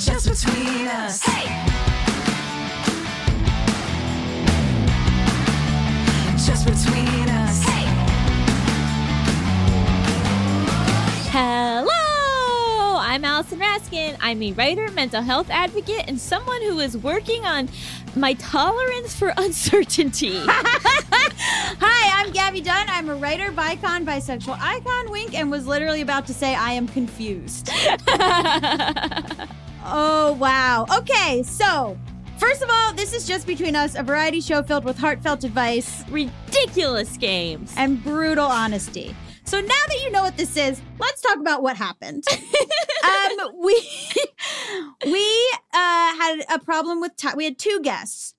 Just between us. Hey! Just between us. Hey! Hello! I'm Allison Raskin. I'm a writer, mental health advocate, and someone who is working on my tolerance for uncertainty. Hi, I'm Gaby Dunn. I'm a writer, bicon, bisexual icon, wink, and was literally about to say I am confused. oh, wow. Okay, so first of all, this is just between us, a variety show filled with heartfelt advice Ridiculous games. and brutal honesty. So now that you know what this is, let's talk about what happened. um, we we uh, had a problem with time. We had two guests,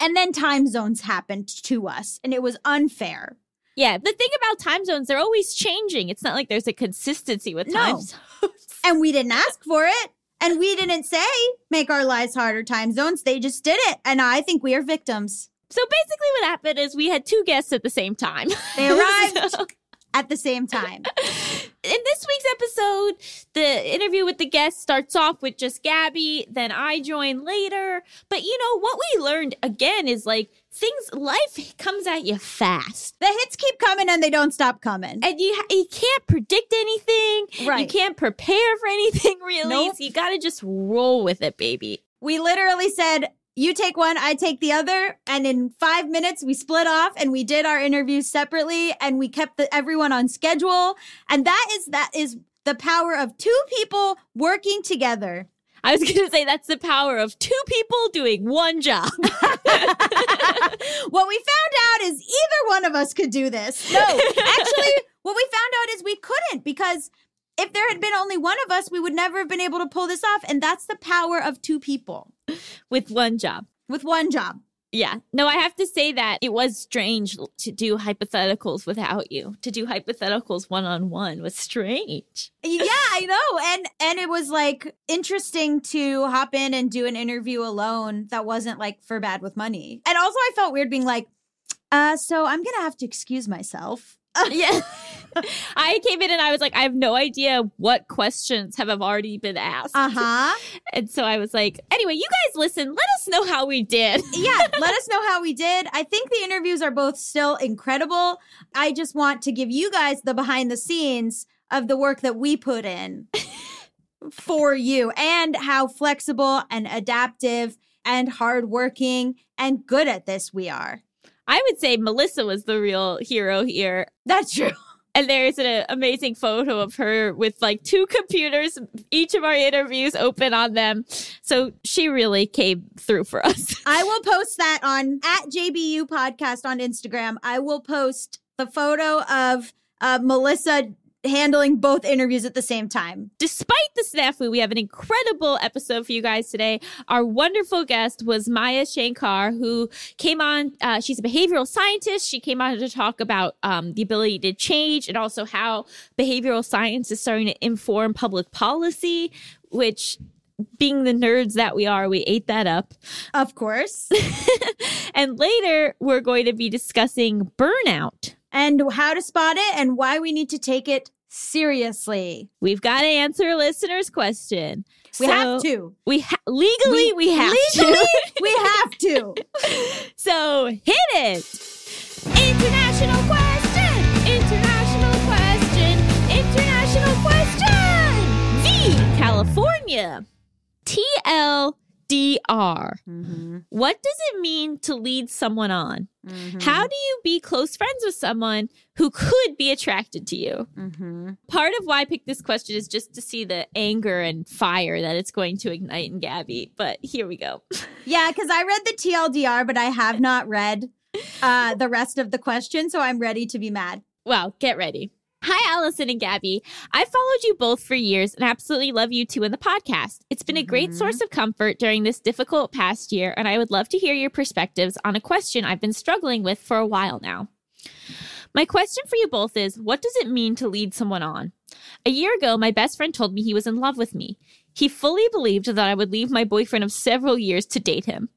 and then time zones happened to us, and it was unfair. Yeah, the thing about time zones, they're always changing. It's not like there's a consistency with time No. zones. And we didn't ask for it. And we didn't say make our lives harder time zones. They just did it. And I think we are victims. So basically, what happened is we had two guests at the same time. They arrived So- at the same time. in this week's episode, the interview with the guest starts off with just Gaby, then I join later. But you know, what we learned again is like things, life comes at you fast. The hits keep coming and they don't stop coming. And you, you can't predict anything. right You can't prepare for anything really. Nope. So you got to just roll with it, baby. We literally said, you take one, I take the other. And in five minutes, we split off and we did our interviews separately and we kept the, everyone on schedule. And that is, that is the power of two people working together. I was going to say that's the power of two people doing one job. what we found out is either one of us could do this. No, actually, what we found out is we couldn't because if there had been only one of us, we would never have been able to pull this off. And that's the power of two people with one job. with one job. Yeah. No, I have to say that it was strange to do hypotheticals without you. To do hypotheticals one on one was strange. Yeah, I know. And and it was like interesting to hop in and do an interview alone that wasn't like for bad with money. And also I felt weird being like, uh, so I'm gonna have to excuse myself. Yeah. I came in and I was like, I have no idea what questions have already been asked. Uh-huh. And so I was like, anyway, you guys listen, let us know how we did. yeah, let us know how we did. I think the interviews are both still incredible. I just want to give you guys the behind the scenes of the work that we put in for you and how flexible and adaptive and hardworking and good at this we are. I would say Melisa was the real hero here. That's true. And there's an amazing photo of her with like two computers, each of our interviews open on them. So she really came through for us. I will post that on at JBU podcast on Instagram. I will post the photo of uh, Melisa handling both interviews at the same time. Despite the snafu, we have an incredible episode for you guys today. Our wonderful guest was Maya Shankar, who came on. Uh, she's a behavioral scientist. She came on to talk about um, the ability to change and also how behavioral science is starting to inform public policy, which being the nerds that we are, we ate that up. Of course. And later, we're going to be discussing burnout. And how to spot it and why we need to take it seriously. We've got to answer a listener's question. We So- have to. We ha- legally we, have legally, to. we have to. So hit it. International question. International question. International question. V California. TLDR. Mm-hmm. What does it mean to lead someone on? Mm-hmm. How do you be close friends with someone who could be attracted to you? Mm-hmm. Part of why I picked this question is just to see the anger and fire that it's going to ignite in Gaby. But here we go. Yeah, because I read the TLDR, but I have not read uh, the rest of the question, so I'm ready to be mad. Well, get ready. Hi, Allison and Gaby. I've followed you both for years and absolutely love you two in the podcast. It's been a great mm-hmm. source of comfort during this difficult past year, and I would love to hear your perspectives on a question I've been struggling with for a while now. My question for you both is what does it mean to lead someone on? A year ago, my best friend told me he was in love with me. He fully believed that I would leave my boyfriend of several years to date him.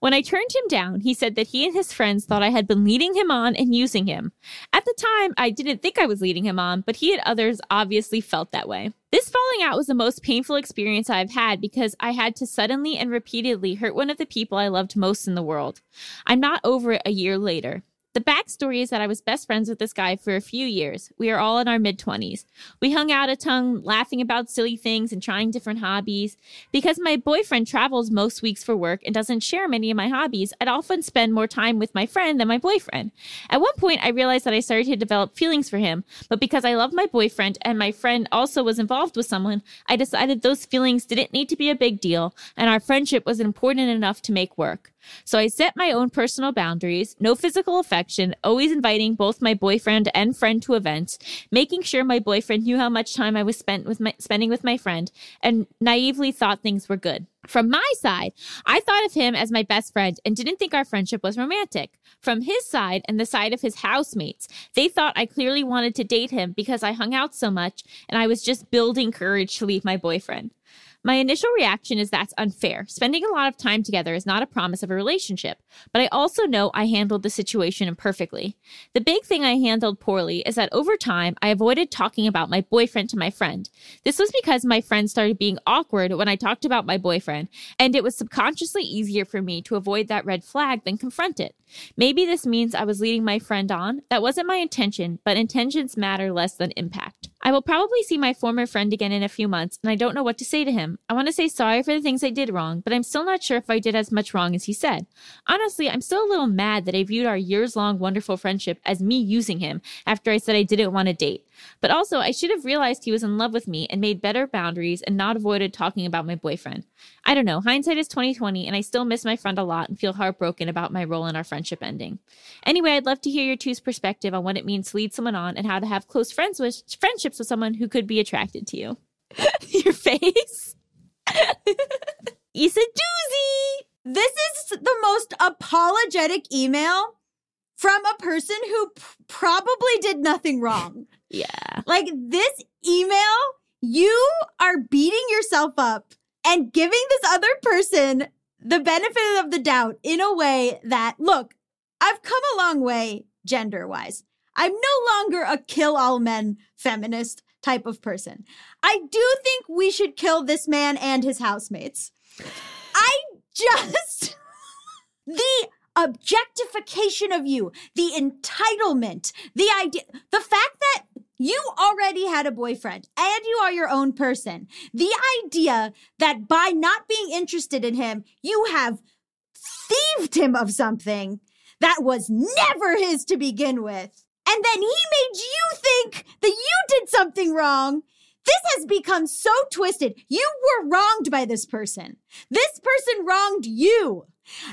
When I turned him down, he said that he and his friends thought I had been leading him on and using him. At the time, I didn't think I was leading him on, but he and others obviously felt that way. This falling out was the most painful experience I've had because I had to suddenly and repeatedly hurt one of the people I loved most in the world. I'm not over it a year later. The backstory is that I was best friends with this guy for a few years. We are all in our mid 20s. We hung out a ton, laughing about silly things and trying different hobbies. Because my boyfriend travels most weeks for work and doesn't share many of my hobbies, I'd often spend more time with my friend than my boyfriend. At one point, I realized that I started to develop feelings for him, but because I love my boyfriend and my friend also was involved with someone, I decided those feelings didn't need to be a big deal and our friendship was important enough to make work. So I set my own personal boundaries, no physical affection, always inviting both my boyfriend and friend to events, making sure my boyfriend knew how much time I was spent with my, spending with my friend, and naively thought things were good. From my side, I thought of him as my best friend and didn't think our friendship was romantic. From his side and the side of his housemates, they thought I clearly wanted to date him because I hung out so much and I was just building courage to leave my boyfriend. My initial reaction is that's unfair. Spending a lot of time together is not a promise of a relationship, but I also know I handled the situation imperfectly. The big thing I handled poorly is that over time, I avoided talking about my boyfriend to my friend. This was because my friend started being awkward when I talked about my boyfriend, and it was subconsciously easier for me to avoid that red flag than confront it. Maybe this means I was leading my friend on. That wasn't my intention, but intentions matter less than impact. I will probably see my former friend again in a few months, and I don't know what to say to him. I want to say sorry for the things I did wrong, but I'm still not sure if I did as much wrong as he said. Honestly, I'm still a little mad that I viewed our years long wonderful friendship as me using him after I said I didn't want to date. But also, I should have realized he was in love with me and made better boundaries and not avoided talking about my boyfriend. I don't know. Hindsight is 2020, and I still miss my friend a lot and feel heartbroken about my role in our friendship ending. Anyway, I'd love to hear your two's perspective on what it means to lead someone on and how to have close friends with friendships with someone who could be attracted to you. your face. it's a doozy. This is the most apologetic email from a person who p- probably did nothing wrong. Yeah. Like this email, you are beating yourself up and giving this other person the benefit of the doubt in a way that, look, I've come a long way gender wise. I'm no longer a kill all men feminist type of person. I do think we should kill this man and his housemates. I just, the objectification of you, the entitlement, the idea, the fact that you already had a boyfriend and you are your own person. The idea that by not being interested in him, you have thieved him of something that was never his to begin with. And then he made you think that you did something wrong. This has become so twisted. You were wronged by this person. This person wronged you.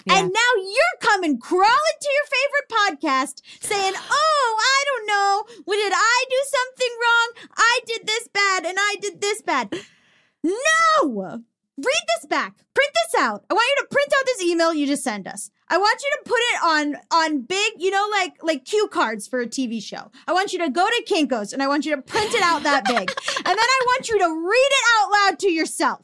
Yeah. And now you're coming crawling to your favorite podcast saying, Oh, I don't know. Well, did I do something wrong? I did this bad and I did this bad. No! Read this back. Print this out. I want you to print out this email you just sent us. I want you to put it on on big, you know, like like cue cards for a TV show. I want you to go to Kinkos and I want you to print it out that big. and then I want you to read it out loud to yourself.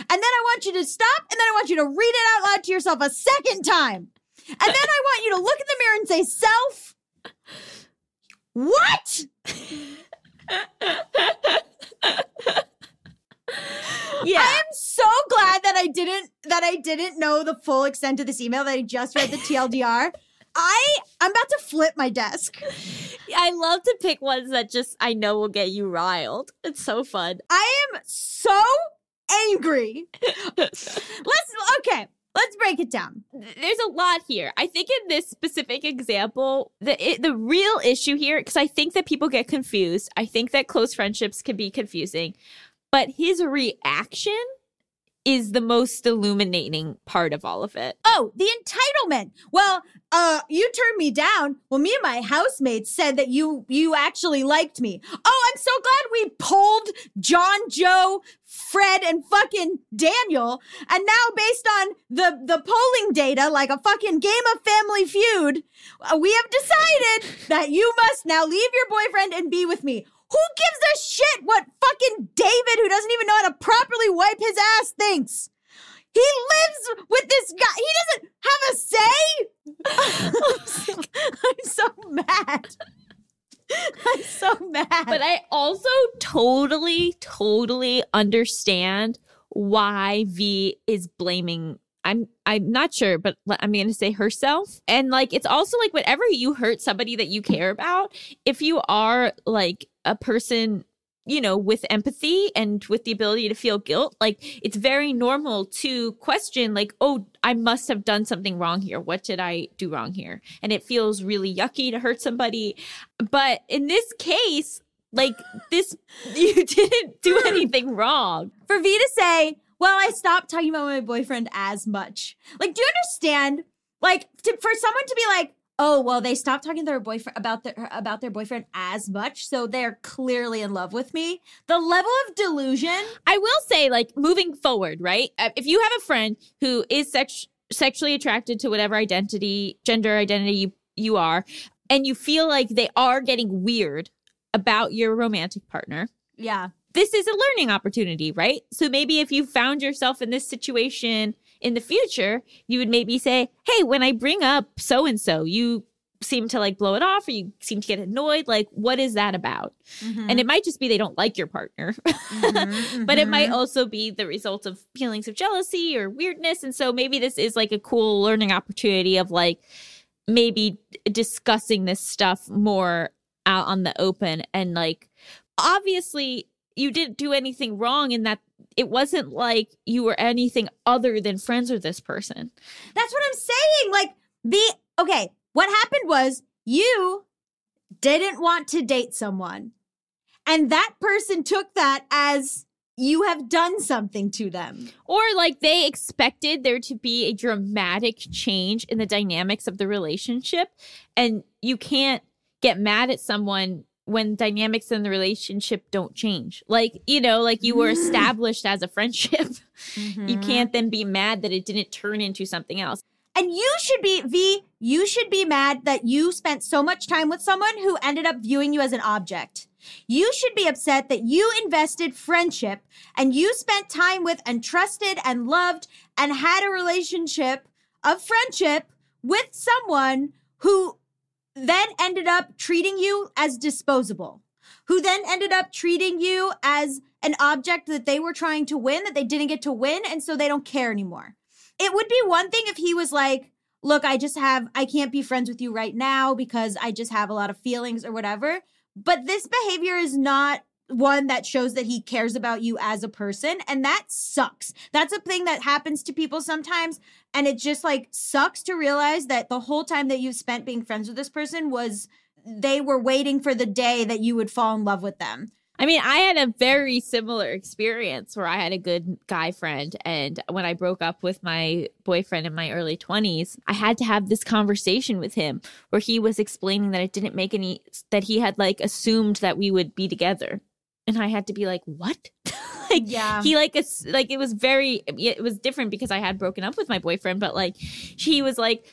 And then I want you to stop and then I want you to read it out loud to yourself a second time. And then I want you to look in the mirror and say, "Self, what?" Yeah. I am so glad that I didn't that I didn't know the full extent of this email that I just read the TLDR. I I'm about to flip my desk. I love to pick ones that just I know will get you riled. It's so fun. I am so angry. Let's okay. Let's break it down. There's a lot here. I think in this specific example, the it, the real issue here, because I think that people get confused. I think that close friendships can be confusing, but his reaction is the most illuminating part of all of it. Oh, the entitlement. Well, uh, you turned me down. Well, me and my housemates said that you you actually liked me. Oh, I'm so glad we pulled John, Joe, Fred, and fucking Daniel. And now, based on the the polling data, like a fucking game of Family Feud, uh, we have decided that you must now leave your boyfriend and be with me. Who gives a shit what fucking David, who doesn't even know how to properly wipe his ass, thinks? He lives with this guy. He doesn't have a say. I'm so mad. I'm so mad. But I also totally, totally understand why V is blaming. I'm I'm not sure, but I'm going to say herself. And like it's also like whenever you hurt somebody that you care about, if you are like a person you know, with empathy and with the ability to feel guilt, like it's very normal to question, like, oh, I must have done something wrong here. What did I do wrong here? And it feels really yucky to hurt somebody. But in this case, like this, you didn't do hmm. anything wrong. for V to say, well, I stopped talking about my boyfriend as much. Like, do you understand? Like, to, for someone to be like, oh, well, they stopped talking to their boyfriend about their about their boyfriend as much, so they're clearly in love with me. The level of delusion. I will say, like, moving forward, right? Uh, If you have a friend who is sex- sexually attracted to whatever identity, gender identity you, you are, and you feel like they are getting weird about your romantic partner, Yeah. This is a learning opportunity, right? So maybe if you found yourself in this situation in the future, you would maybe say, Hey, when I bring up so and so, you seem to like blow it off or you seem to get annoyed. Like, what is that about? Mm-hmm. And it might just be they don't like your partner, mm-hmm, but it might mm-hmm. also be the result of feelings of jealousy or weirdness. And so maybe this is like a cool learning opportunity of like maybe discussing this stuff more out on the open and like obviously you didn't do anything wrong in that it wasn't like you were anything other than friends with this person. That's what I'm saying. Like the okay, what happened was you didn't want to date someone. And that person took that as you have done something to them. Or like they expected there to be a dramatic change in the dynamics of the relationship. And you can't get mad at someone when dynamics in the relationship don't change. Like, you know, like you were mm. established as a friendship. You mm-hmm. can't then be mad that it didn't turn into something else. And you should be V, you should be mad that you spent so much time with someone who ended up viewing you as an object. You should be upset that you invested friendship and you spent time with and trusted and loved and had a relationship of friendship with someone who then ended up treating you as disposable, who then ended up treating you as an object that they were trying to win that they didn't get to win and so they don't care anymore. It would be one thing if he was like, look, I just have, I can't be friends with you right now because I just have a lot of feelings or whatever. But this behavior is not one that shows that he cares about you as a person. And that sucks. That's a thing that happens to people sometimes. And it just like sucks to realize that the whole time that you've spent being friends with this person was they were waiting for the day that you would fall in love with them. I mean, I had a very similar experience where I had a good guy friend. And when I broke up with my boyfriend in my early 20s, I had to have this conversation with him where he was explaining that it didn't make any, that he had like assumed that we would be together. And I had to be like, what? like, Yeah. he like, ass- like, it was very, it was different because I had broken up with my boyfriend, but like, he was like,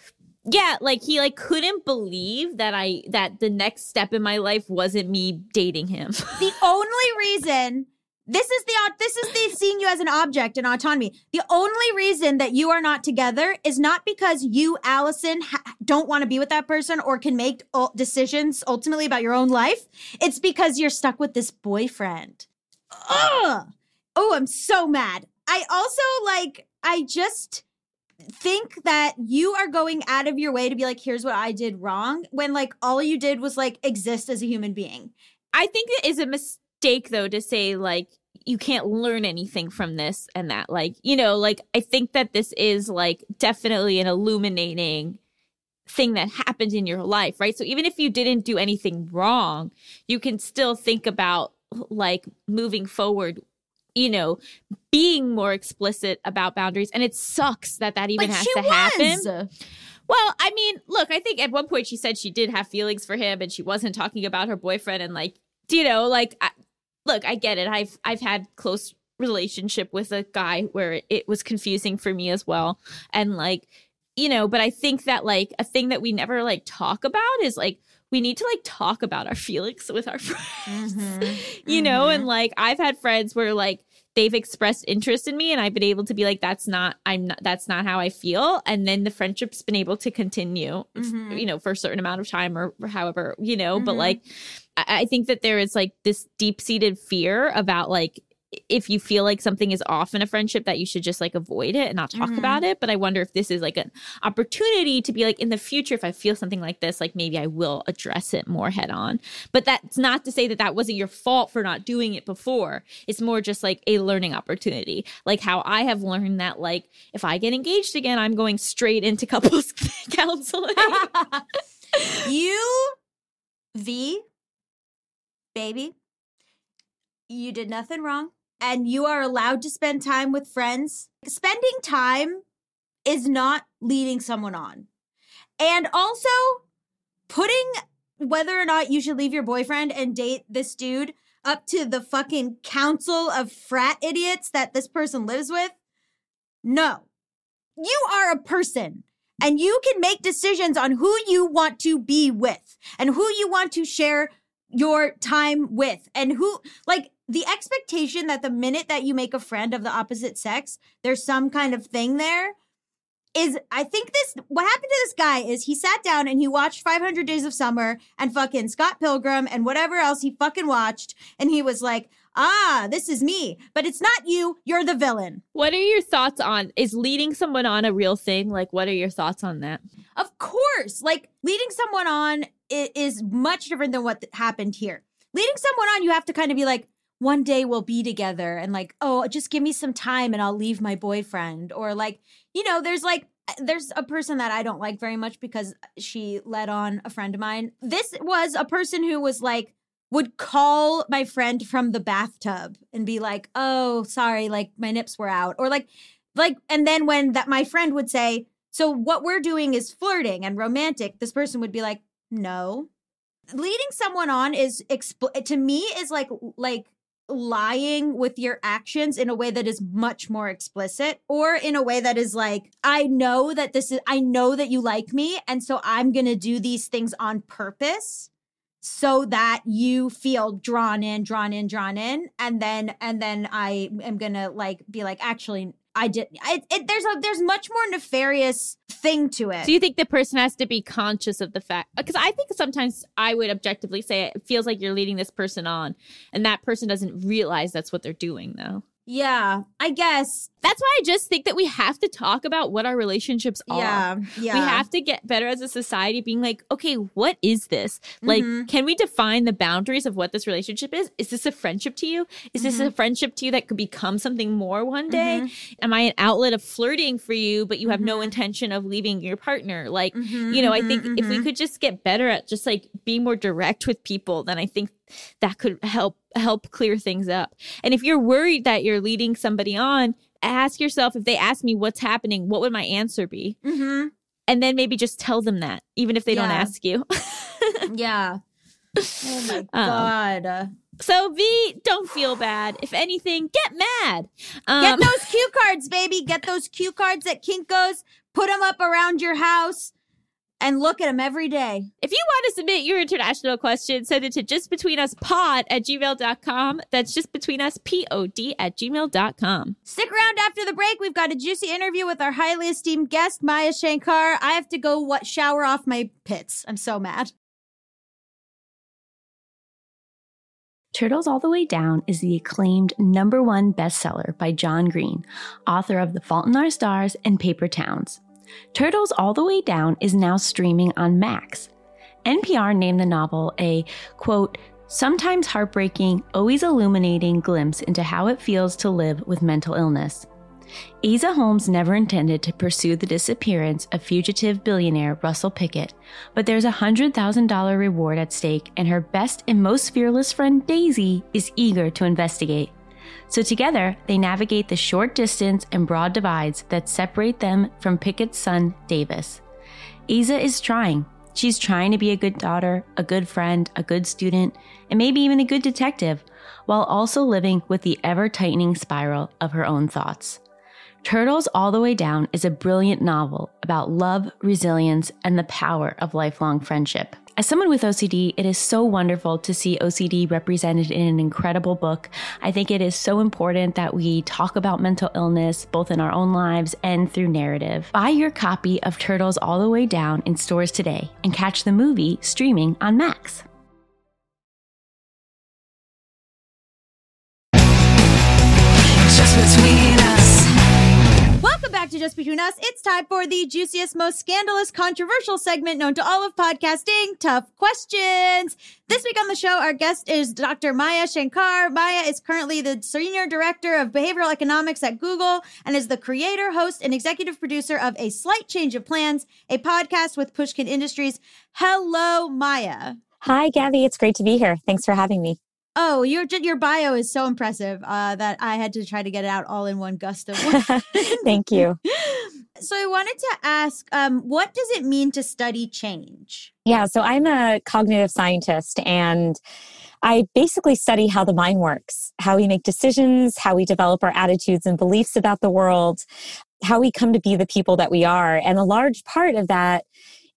yeah, like he like couldn't believe that I that the next step in my life wasn't me dating him. the only reason this is the this is the seeing you as an object and autonomy. The only reason that you are not together is not because you, Allison, ha- don't want to be with that person or can make decisions ultimately about your own life. It's because you're stuck with this boyfriend. Ugh. Oh, I'm so mad. I also like. I just think that you are going out of your way to be like, here's what I did wrong, when like all you did was like exist as a human being. I think it is a mistake though to say like you can't learn anything from this and that. Like, you know, like I think that this is like definitely an illuminating thing that happened in your life, right? So even if you didn't do anything wrong, you can still think about like moving forward you know, being more explicit about boundaries. And it sucks that that even has to happen. Well, I mean, look, I think at one point she said she did have feelings for him and she wasn't talking about her boyfriend and like, you know, like I, look, I get it. I've I've had close relationship with a guy where it was confusing for me as well. And like, you know, but I think that like a thing that we never like talk about is like we need to like talk about our feelings with our friends. Mm-hmm. you know, and mm-hmm. like I've had friends where like they've expressed interest in me and I've been able to be like that's not I'm not that's not how I feel and then the friendship's been able to continue f- Mhm. you know for a certain amount of time or, or however you know but Mhm. like I, I think that there is like this deep-seated fear about like if you feel like something is off in a friendship that you should just like avoid it and not talk Mhm. about it. But i wonder if this is like an opportunity to be like in the future if i feel something like this like maybe i will address it more head on. But that's not to say that that wasn't your fault for not doing it before. It's more just like a learning opportunity. Like how i have learned that like if i get engaged again i'm going straight into couples counseling. You, V, baby, you did nothing wrong. And you are allowed to spend time with friends. Spending time is not leading someone on. And also, putting whether or not you should leave your boyfriend and date this dude up to the fucking council of frat idiots that this person lives with. No. You are a person and you can make decisions on who you want to be with and who you want to share your time with and who like the expectation that the minute that you make a friend of the opposite sex there's some kind of thing there is I think this what happened to this guy is he sat down and he watched 500 Days of Summer and fucking Scott Pilgrim and whatever else he fucking watched and he was like, "Ah, this is me." But it's not you, you're the villain. what are your thoughts on is leading someone on a real thing like what are your thoughts on that Of course, like leading someone on is much different than what happened here. Leading someone on, you have to kind of be like, one day we'll be together, and like, oh, just give me some time and I'll leave my boyfriend. Or like, you know, there's like, there's a person that I don't like very much because she led on a friend of mine. This was a person who was like, would call my friend from the bathtub and be like, oh, sorry, like my nips were out. Or like, like, and then when that my friend would say, so what we're doing is flirting and romantic. This person would be like, "No." Leading someone on is expl- to me is like like lying with your actions in a way that is much more explicit or in a way that is like I know that this is I know that you like me and so I'm going to do these things on purpose so that you feel drawn in drawn in drawn in and then and then I am going to like be like actually I did I, it, there's a there's much more nefarious thing to it. So you think the person has to be conscious of the fact? Because I think sometimes I would objectively say it feels like you're leading this person on, and that person doesn't realize that's what they're doing, though. Yeah, I guess. That's why I just think that we have to talk about what our relationships are. Yeah, yeah. We have to get better as a society, being like, okay, what is this? Like, Mhm. can we define the boundaries of what this relationship is? Is this a friendship to you? Is this Mm-hmm. a friendship to you that could become something more one day? Am I an outlet of flirting for you, but you have no Mhm. intention of leaving your partner? Like, Mhm, you know, I think if we could just get better at just like being more direct with people, then I think that could help help clear things up. And if you're worried that you're leading somebody on, ask yourself if they ask me what's happening, what would my answer be? Mhm. And then maybe just tell them that, even if they don't ask you. Yeah. Oh my Um, god. so V, don't feel bad. If anything, get mad. Um, Get those cue cards, baby. Get those cue cards at Kinko's. Put them up around your house and look at them every day. If you want to submit your international question, send it to justbetweenuspod at gmail.com. That's justbetweenuspod at gmail.com. Stick around after the break. We've got a juicy interview with our highly esteemed guest, Maya Shankar. I have to go what shower off my pits. I'm so mad. Turtles All the Way Down is the acclaimed number one bestseller by John Green, author of The Fault in Our Stars and Paper Towns. Turtles All the Way Down is now streaming on Max. NPR named the novel a, quote, sometimes heartbreaking, always illuminating glimpse into how it feels to live with mental illness. Aza Holmes never intended to pursue the disappearance of fugitive billionaire Russell Pickett, but there's a $100,000 reward at stake, and her best and most fearless friend Daisy is eager to investigate. So together, they navigate the short distance and broad divides that separate them from Pickett's son, Davis. Aza is trying. She's trying to be a good daughter, a good friend, a good student, and maybe even a good detective, while also living with the ever tightening spiral of her own thoughts. Turtles All the Way Down is a brilliant novel about love, resilience, and the power of lifelong friendship. As someone with OCD, it is so wonderful to see OCD represented in an incredible book. I think it is so important that we talk about mental illness both in our own lives and through narrative. Buy your copy of Turtles All the Way Down in stores today and catch the movie streaming on Max. Back to Just Between Us. It's time for the juiciest, most scandalous, controversial segment known to all of podcasting Tough Questions. This week on the show, our guest is Dr. Maya Shankar. Maya is currently the Senior Director of Behavioral Economics at Google and is the creator, host, and executive producer of A Slight Change of Plans, a podcast with Pushkin Industries. Hello, Maya. Hi, Gaby. It's great to be here. Thanks for having me. Oh, your your bio is so impressive uh, that I had to try to get it out all in one gust of wind. Thank you. So I wanted to ask, um, what does it mean to study change? Yeah, so I'm a cognitive scientist and I basically study how the mind works, how we make decisions, how we develop our attitudes and beliefs about the world, how we come to be the people that we are. And a large part of that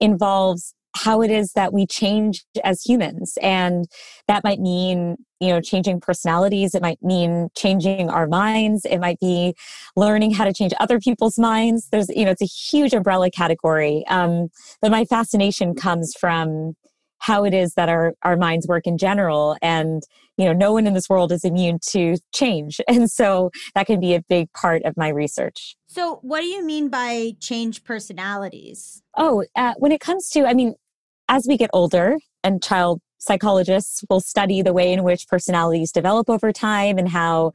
involves how it is that we change as humans. And that might mean, you know, changing personalities. It might mean changing our minds. It might be learning how to change other people's minds. There's, you know, it's a huge umbrella category. Um, but my fascination comes from how it is that our, our minds work in general. And, you know, no one in this world is immune to change. And so that can be a big part of my research. So, what do you mean by change personalities? Oh, uh, when it comes to, I mean, as we get older and child psychologists will study the way in which personalities develop over time and how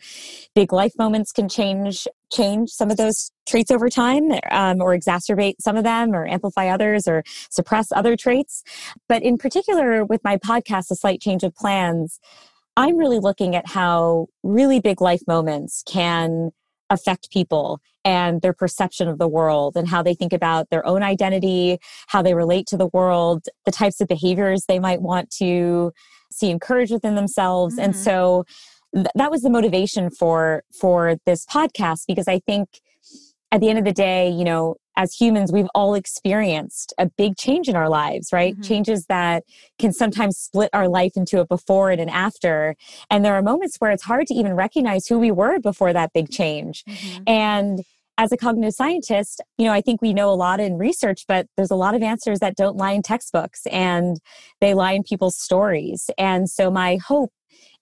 big life moments can change change some of those traits over time um, or exacerbate some of them or amplify others or suppress other traits. But in particular with my podcast a slight change of plans i'm really looking at how really big life moments can affect people and their perception of the world and how they think about their own identity, how they relate to the world, the types of behaviors they might want to see encouraged within themselves. Mm-hmm. And so th- that was the motivation for for this podcast because I think at the end of the day, you know, as humans, we've all experienced a big change in our lives, right? Mhm. Changes that can sometimes split our life into a before and an after. And there are moments where it's hard to even recognize who we were before that big change. And as a cognitive scientist, you know, I think we know a lot in research, but there's a lot of answers that don't lie in textbooks and they lie in people's stories. And so my hope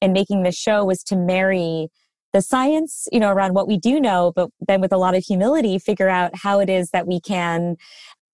in making this show was to marry the science, you know, around what we do know, but then with a lot of humility, figure out how it is that we can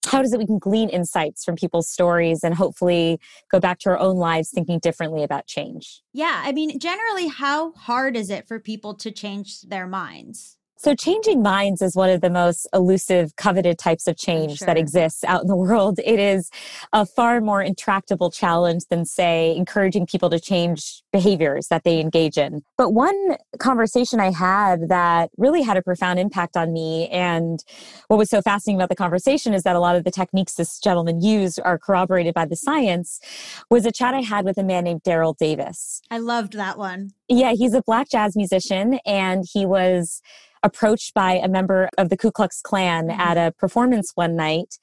how does it we can glean insights from people's stories and hopefully go back to our own lives thinking differently about change. Yeah, I mean, generally, how hard is it for people to change their minds? So, changing minds is one of the most elusive, coveted types of change that exists out in the world. It is a far more intractable challenge than, say, encouraging people to change behaviors that they engage in. But one conversation I had that really had a profound impact on me, and what was so fascinating about the conversation is that a lot of the techniques this gentleman used are corroborated by the science, was a chat I had with a man named Daryl Davis. I loved that one. Yeah, he's a black jazz musician, and he was approached by a member of the Ku Klux Klan Mhm. at a performance one night.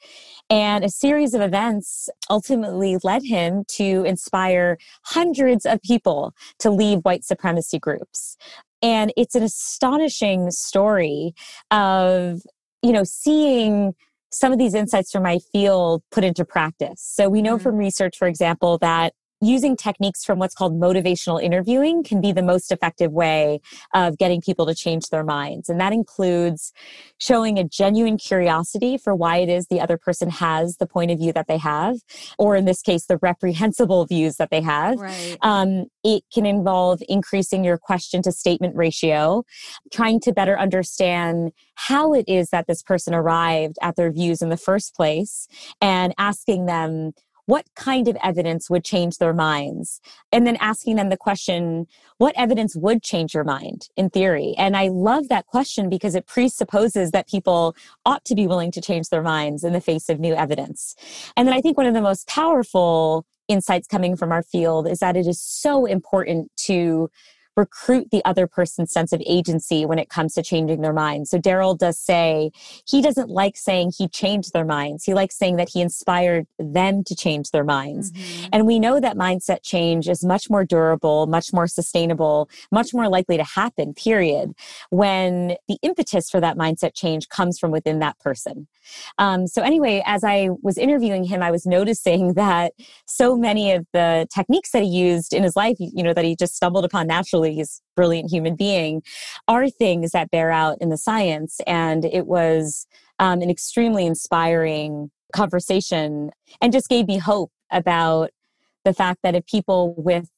And a series of events ultimately led him to inspire hundreds of people to leave white supremacy groups. And it's an astonishing story of, you know, seeing some of these insights from my field put into practice. So we know Mhm. from research, for example, that using techniques from what's called motivational interviewing can be the most effective way of getting people to change their minds. And that includes showing a genuine curiosity for why it is the other person has the point of view that they have, or in this case, the reprehensible views that they have. Right. Um, it can involve increasing your question to statement ratio, trying to better understand how it is that this person arrived at their views in the first place, and asking them what kind of evidence would change their minds? And then asking them the question, what evidence would change your mind in theory? And I love that question because it presupposes that people ought to be willing to change their minds in the face of new evidence. And then I think one of the most powerful insights coming from our field is that it is so important to recruit the other person's sense of agency when it comes to changing their minds. So Daryl does say he doesn't like saying he changed their minds. He likes saying that he inspired them to change their minds. Mm-hmm. And we know that mindset change is much more durable, much more sustainable, much more likely to happen, period, when the impetus for that mindset change comes from within that person. Um, so anyway, as I was interviewing him, I was noticing that so many of the techniques that he used in his life, you know, that he just stumbled upon naturally, he's brilliant human being, are things that bear out in the science. And it was um, an extremely inspiring conversation and just gave me hope about the fact that if people with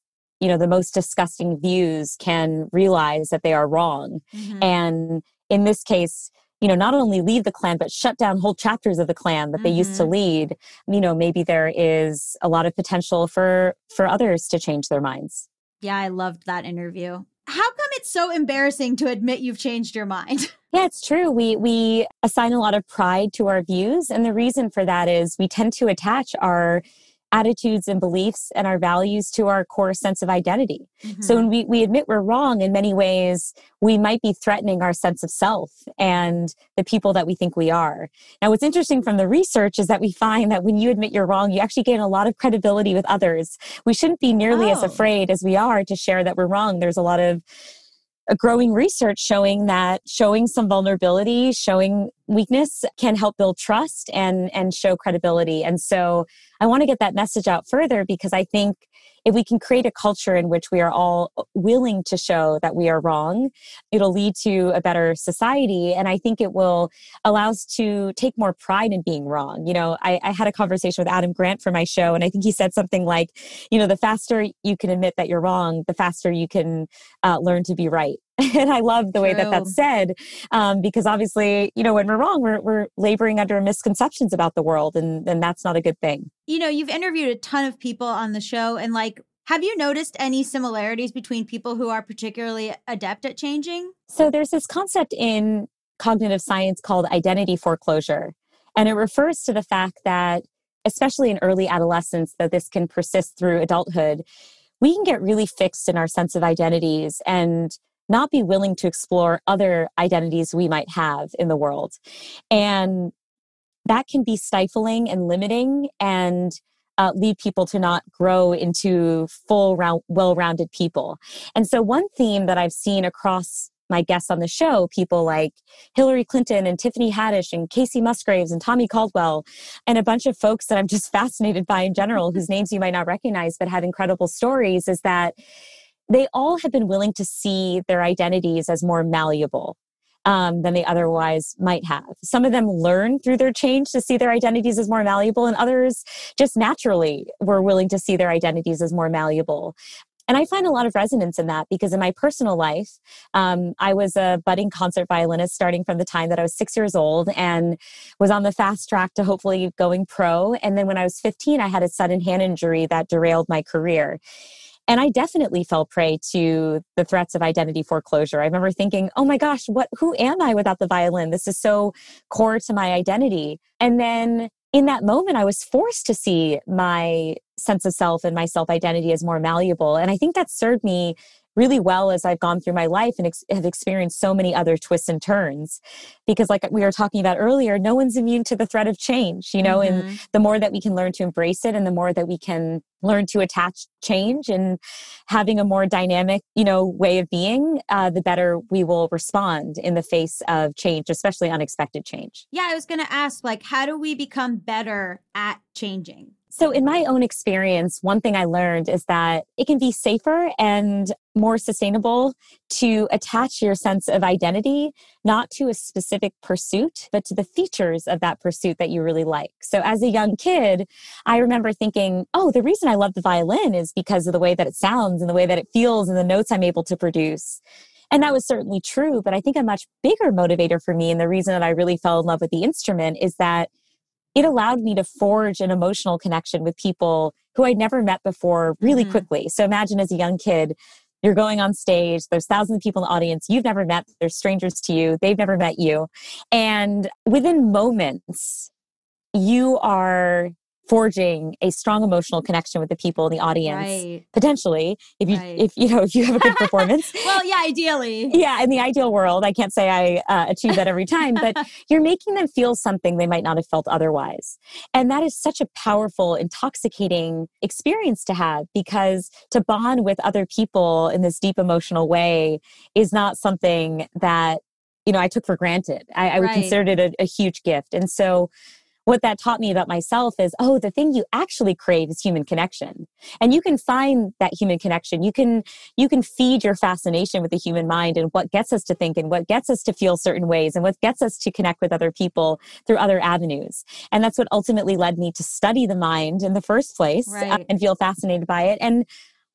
you know the most disgusting views can realize that they are wrong mm-hmm. and in this case you know, not only leave the Klan, but shut down whole chapters of the Klan that mm-hmm. they used to mm-hmm. lead, you know, maybe there is a lot of potential for for others to change their minds. Yeah, I loved that interview. How come it's so embarrassing to admit you've changed your mind? Yeah, it's true. We we assign a lot of pride to our views and the reason for that is we tend to attach our attitudes and beliefs and our values to our core sense of identity. Mm-hmm. So when we, we admit we're wrong in many ways, we might be threatening our sense of self and the people that we think we are. Now, what's interesting from the research is that we find that when you admit you're wrong, you actually gain a lot of credibility with others. We shouldn't be nearly oh. as afraid as we are to share that we're wrong. There's a lot of a growing research showing that showing some vulnerability, showing weakness can help build trust and and show credibility. And so I want to get that message out further because I think if we can create a culture in which we are all willing to show that we are wrong, it'll lead to a better society. And I think it will allow us to take more pride in being wrong. You know, I, I had a conversation with Adam Grant for my show, and I think he said something like, you know, the faster you can admit that you're wrong, the faster you can uh, learn to be right. and I love the True. way that that's said um, because obviously, you know, when we're wrong, we're, we're laboring under misconceptions about the world, and, and that's not a good thing. You know, you've interviewed a ton of people on the show, and like, have you noticed any similarities between people who are particularly adept at changing? So there's this concept in cognitive science called identity foreclosure, and it refers to the fact that, especially in early adolescence, that this can persist through adulthood. We can get really fixed in our sense of identities and not be willing to explore other identities we might have in the world. And that can be stifling and limiting and uh, lead people to not grow into full round, well-rounded people. And so one theme that I've seen across my guests on the show, people like Hillary Clinton and Tiffany Haddish and Kacey Musgraves and Tommy Caldwell, and a bunch of folks that I'm just fascinated by in general, whose names you might not recognize but have incredible stories, is that they all have been willing to see their identities as more malleable um, than they otherwise might have. Some of them learn through their change to see their identities as more malleable, and others just naturally were willing to see their identities as more malleable. And I find a lot of resonance in that because in my personal life, um, I was a budding concert violinist starting from the time that I was six years old and was on the fast track to hopefully going pro. And then when I was 15, I had a sudden hand injury that derailed my career. And I definitely fell prey to the threats of identity foreclosure. I remember thinking, oh my gosh, what, who am I without the violin? This is so core to my identity. And then in that moment, I was forced to see my sense of self and my self identity as more malleable. And I think that served me really well as I've gone through my life and ex- have experienced so many other twists and turns. Because, like we were talking about earlier, no one's immune to the threat of change, you know, mm-hmm. and the more that we can learn to embrace it and the more that we can learn to attach change and having a more dynamic, you know, way of being, uh, the better we will respond in the face of change, especially unexpected change. Yeah, I was going to ask, like, how do we become better at changing? So, in my own experience, one thing I learned is that it can be safer and more sustainable to attach your sense of identity not to a specific pursuit, but to the features of that pursuit that you really like. So, as a young kid, I remember thinking, oh, the reason I love the violin is because of the way that it sounds and the way that it feels and the notes I'm able to produce. And that was certainly true. But I think a much bigger motivator for me, and the reason that I really fell in love with the instrument is that it allowed me to forge an emotional connection with people who I'd never met before really Mhm. quickly. So imagine as a young kid, you're going on stage, there's thousands of people in the audience you've never met, they're strangers to you, they've never met you. And within moments, you are forging a strong emotional connection with the people in the audience. Right. Potentially, if you Right. if you know if you have a good performance, Well, yeah, ideally. yeah, in the ideal world, I can't say I uh, achieve that every time, but you're making them feel something they might not have felt otherwise. And that is such a powerful, intoxicating experience to have because to bond with other people in this deep emotional way is not something that, you know, I took for granted. I, I would Right. consider it a, a huge gift. And so, what that taught me about myself is oh the thing you actually crave is human connection. And you can find that human connection. You can you can feed your fascination with the human mind and what gets us to think and what gets us to feel certain ways and what gets us to connect with other people through other avenues. And that's what ultimately led me to study the mind in the first place uh, Right. and feel fascinated by it. And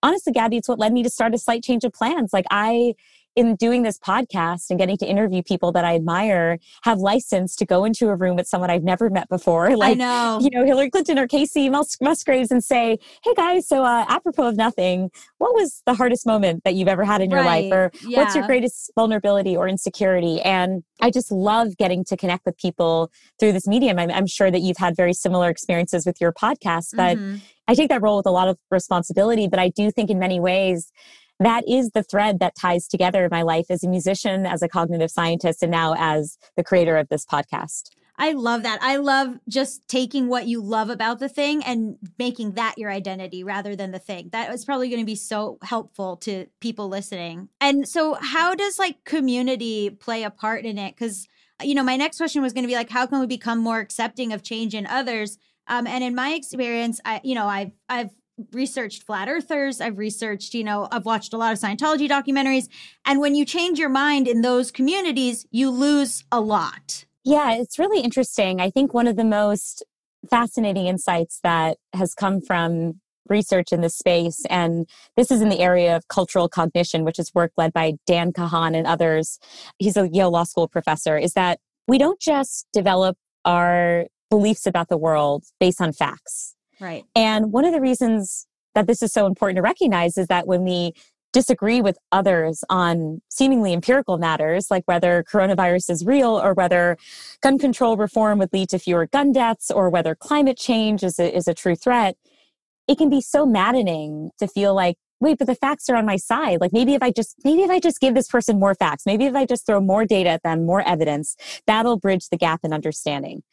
honestly Gaby it's what led me to start a slight change of plans. Like i in doing this podcast and getting to interview people that I admire, have license to go into a room with someone I've never met before, like know. you know Hillary Clinton or Kacey Mus- Musgraves, and say, "Hey guys, so uh, apropos of nothing, what was the hardest moment that you've ever had in your life, Right. or what's your greatest vulnerability or insecurity?" And I just love getting to connect with people through this medium. I'm, I'm sure that you've had very similar experiences with your podcast, but Mhm. I take that role with a lot of responsibility, but I do think in many ways that is the thread that ties together my life as a musician, as a cognitive scientist, and now as the creator of this podcast. I love that. I love just taking what you love about the thing and making that your identity rather than the thing. That is probably going to be so helpful to people listening. And so, how does like community play a part in it? Because, you know, my next question was going to be like, how can we become more accepting of change in others? Um, and in my experience, I, you know, I've, I've, researched flat earthers i've researched you know i've watched a lot of scientology documentaries and when you change your mind in those communities you lose a lot Yeah, it's really interesting. I think one of the most fascinating insights that has come from research in this space, and this is in the area of cultural cognition, which is work led by Dan Kahan and others. He's a Yale Law School professor, is that we don't just develop our beliefs about the world based on facts. Right And one of the reasons that this is so important to recognize is that when we disagree with others on seemingly empirical matters, like whether coronavirus is real or whether gun control reform would lead to fewer gun deaths or whether climate change is a, is a true threat, it can be so maddening to feel like, wait, but the facts are on my side. Like maybe if I just, maybe if I just give this person more facts, maybe if I just throw more data at them, more evidence, that'll bridge the gap in understanding.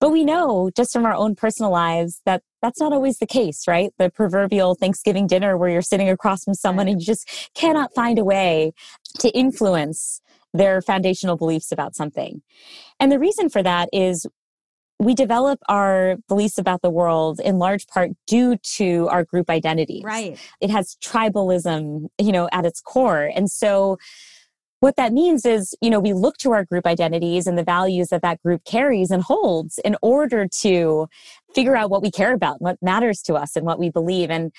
But we know just from our own personal lives that that's not always the case, right? The proverbial Thanksgiving dinner where you're sitting across from someone and you just cannot find a way to influence their foundational beliefs about something. And the reason for that is we develop our beliefs about the world in large part due to our group identities right it has tribalism you know at its core and so what that means is you know we look to our group identities and the values that that group carries and holds in order to figure out what we care about what matters to us and what we believe. And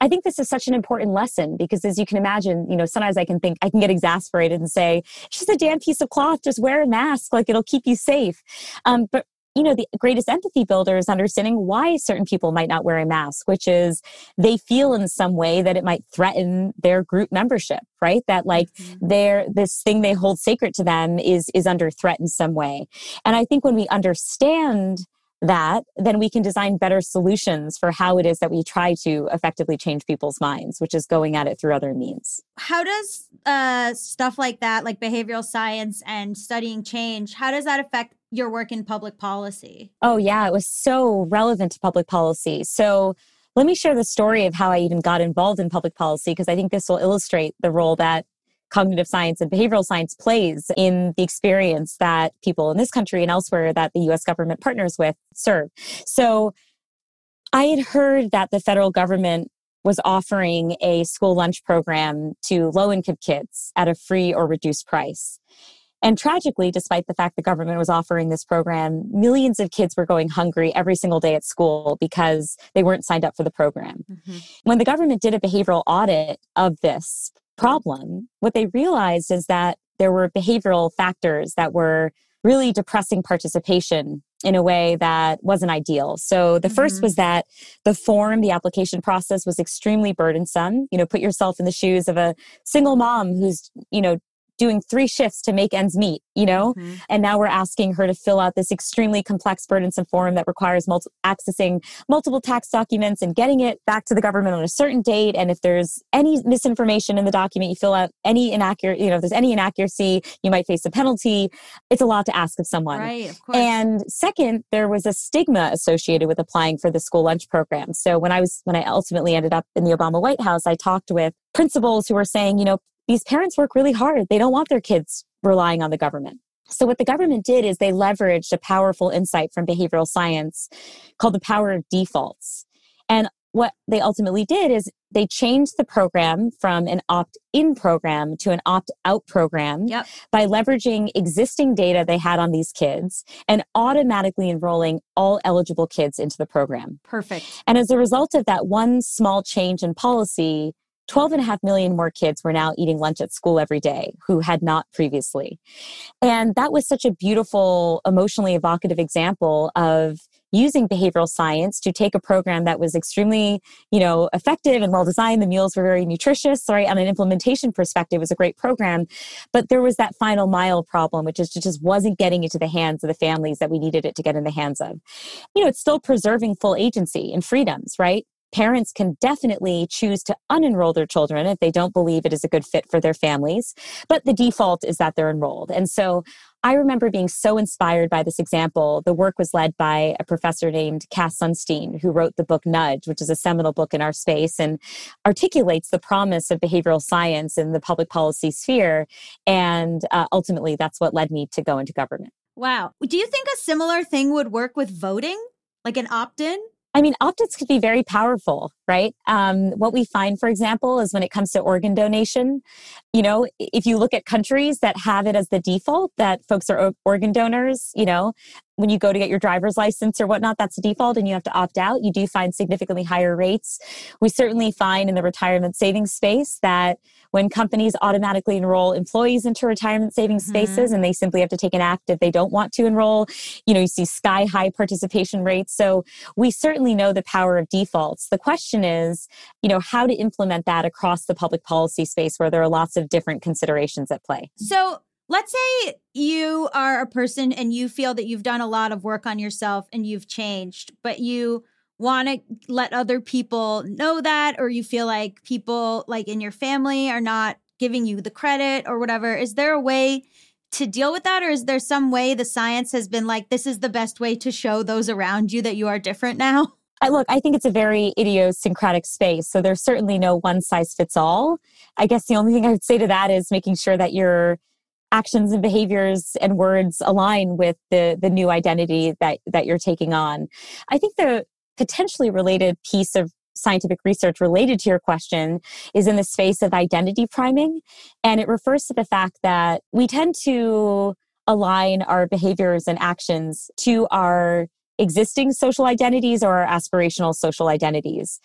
I think this is such an important lesson because as you can imagine, you know, sometimes I can think I can get exasperated and say, it's just a damn piece of cloth, just wear a mask, like it'll keep you safe. Um, but you know, the greatest empathy builder is understanding why certain people might not wear a mask, which is they feel in some way that it might threaten their group membership, right? That like their this thing they hold sacred to them is is under threat in some way. And I think when we understand that, then we can design better solutions for how it is that we try to effectively change people's minds, which is going at it through other means. how does uh stuff like that like behavioral science and studying change how does that affect your work in public policy Oh, yeah, it was so relevant to public policy. So let me share the story of how I even got involved in public policy, because I think this will illustrate the role that cognitive science and behavioral science plays in the experience that people in this country and elsewhere that the US government partners with serve. So I had heard that the federal government was offering a school lunch program to low income kids at a free or reduced price. And tragically, despite the fact the government was offering this program, millions of kids were going hungry every single day at school because they weren't signed up for the program. When the government did a behavioral audit of this problem, what they realized is that there were behavioral factors that were really depressing participation in a way that wasn't ideal. So the mm-hmm. first was that the form, the application process was extremely burdensome. You know, put yourself in the shoes of a single mom who's, you know, doing three shifts to make ends meet, you know? Mm-hmm. And now we're asking her to fill out this extremely complex, burdensome form that requires multi- accessing multiple tax documents and getting it back to the government on a certain date. And if there's any misinformation in the document, you fill out any inaccurate, you know, if there's any inaccuracy, you might face a penalty. It's a lot to ask of someone. Right, of course. And second, there was a stigma associated with applying for the school lunch program. So when I was, when I ultimately ended up in the Obama White House, I talked with principals who were saying, you know, these parents work really hard. They don't want their kids relying on the government. So what the government did is they leveraged a powerful insight from behavioral science called the power of defaults. And what they ultimately did is they changed the program from an opt-in program to an opt-out program yep. by leveraging existing data they had on these kids and automatically enrolling all eligible kids into the program. Perfect. And as a result of that one small change in policy, 12 and a half million more kids were now eating lunch at school every day who had not previously. And that was such a beautiful, emotionally evocative example of using behavioral science to take a program that was extremely, you know, effective and well designed. The meals were very nutritious, right? On an implementation perspective, it was a great program. But there was that final mile problem, which is just wasn't getting into the hands of the families that we needed it to get in the hands of. You know, it's still preserving full agency and freedoms, right? Parents can definitely choose to unenroll their children if they don't believe it is a good fit for their families. But the default is that they're enrolled. And so I remember being so inspired by this example. The work was led by a professor named Cass Sunstein, who wrote the book Nudge, which is a seminal book in our space and articulates the promise of behavioral science in the public policy sphere. And uh, ultimately, that's what led me to go into government. Wow. Do you think a similar thing would work with voting? Like an opt in? I mean, opt-ins could be very powerful, right? Um, what we find, for example, is when it comes to organ donation, you know, if you look at countries that have it as the default that folks are organ donors, you know, when you go to get your driver's license or whatnot, that's the default and you have to opt out. You do find significantly higher rates. We certainly find in the retirement savings space that when companies automatically enroll employees into retirement savings mm-hmm. spaces and they simply have to take an act if they don't want to enroll, you know, you see sky high participation rates. So we certainly know the power of defaults. The question is, you know, how to implement that across the public policy space where there are lots of different considerations at play. So let's say you are a person and you feel that you've done a lot of work on yourself and you've changed, but you want to let other people know that or you feel like people like in your family are not giving you the credit or whatever is there a way to deal with that or is there some way the science has been like this is the best way to show those around you that you are different now I look, I think it's a very idiosyncratic space. So there's certainly no one size fits all. I guess the only thing I would say to that is making sure that your actions and behaviors and words align with the the new identity that that you're taking on. I think the potentially related piece of scientific research related to your question is in the space of identity priming. And it refers to the fact that we tend to align our behaviors and actions to our existing social identities or our aspirational social identities.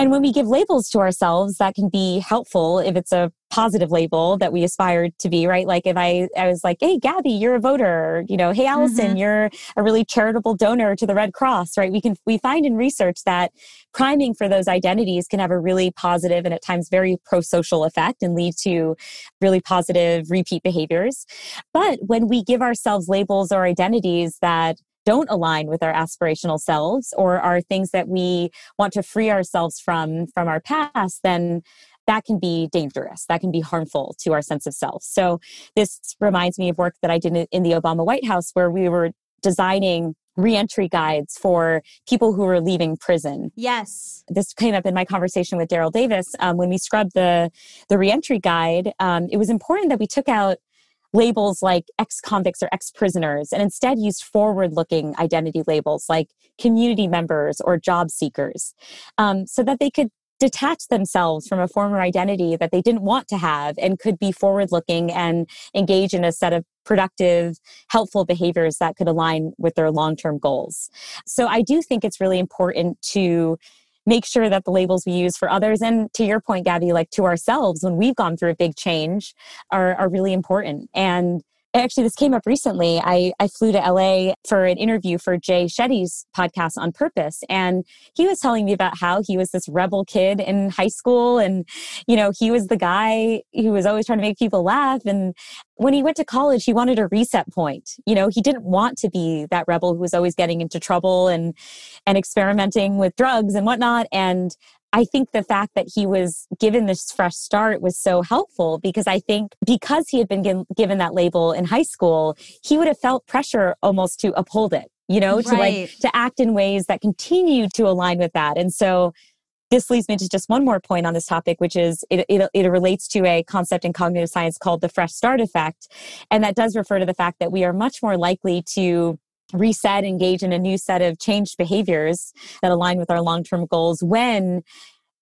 And when we give labels to ourselves, that can be helpful if it's a positive label that we aspire to be, right? Like if I, I was like, hey, Gaby, you're a voter, you know, hey, Allison, mm-hmm. you're a really charitable donor to the Red Cross, right? We can, we find in research that priming for those identities can have a really positive and at times very pro social effect and lead to really positive repeat behaviors. But when we give ourselves labels or identities that don't align with our aspirational selves or are things that we want to free ourselves from from our past then that can be dangerous that can be harmful to our sense of self so this reminds me of work that i did in the obama white house where we were designing reentry guides for people who were leaving prison. Yes, this came up in my conversation with Daryl Davis um, when we scrubbed the the reentry guide. Um, it was important that we took out labels like ex convicts or ex prisoners and instead used forward looking identity labels like community members or job seekers um, so that they could detach themselves from a former identity that they didn't want to have and could be forward looking and engage in a set of productive, helpful behaviors that could align with their long term goals. So I do think it's really important to make sure that the labels we use for others and to your point gaby like to ourselves when we've gone through a big change are, are really important. And actually this came up recently. I i flew to la for an interview for jay shetty's podcast on purpose and he was telling me about how he was this rebel kid in high school and you know he was the guy who was always trying to make people laugh and when he went to college he wanted a reset point. You know he didn't want to be that rebel who was always getting into trouble and and experimenting with drugs and whatnot and I think the fact that he was given this fresh start was so helpful because I think because he had been given that label in high school, he would have felt pressure almost to uphold it, you know, to like to act in ways that continue to align with that. And so this leads me to just one more point on this topic, which is it, it, it relates to a concept in cognitive science called the fresh start effect. And that does refer to the fact that we are much more likely to reset, engage in a new set of changed behaviors that align with our long term goals when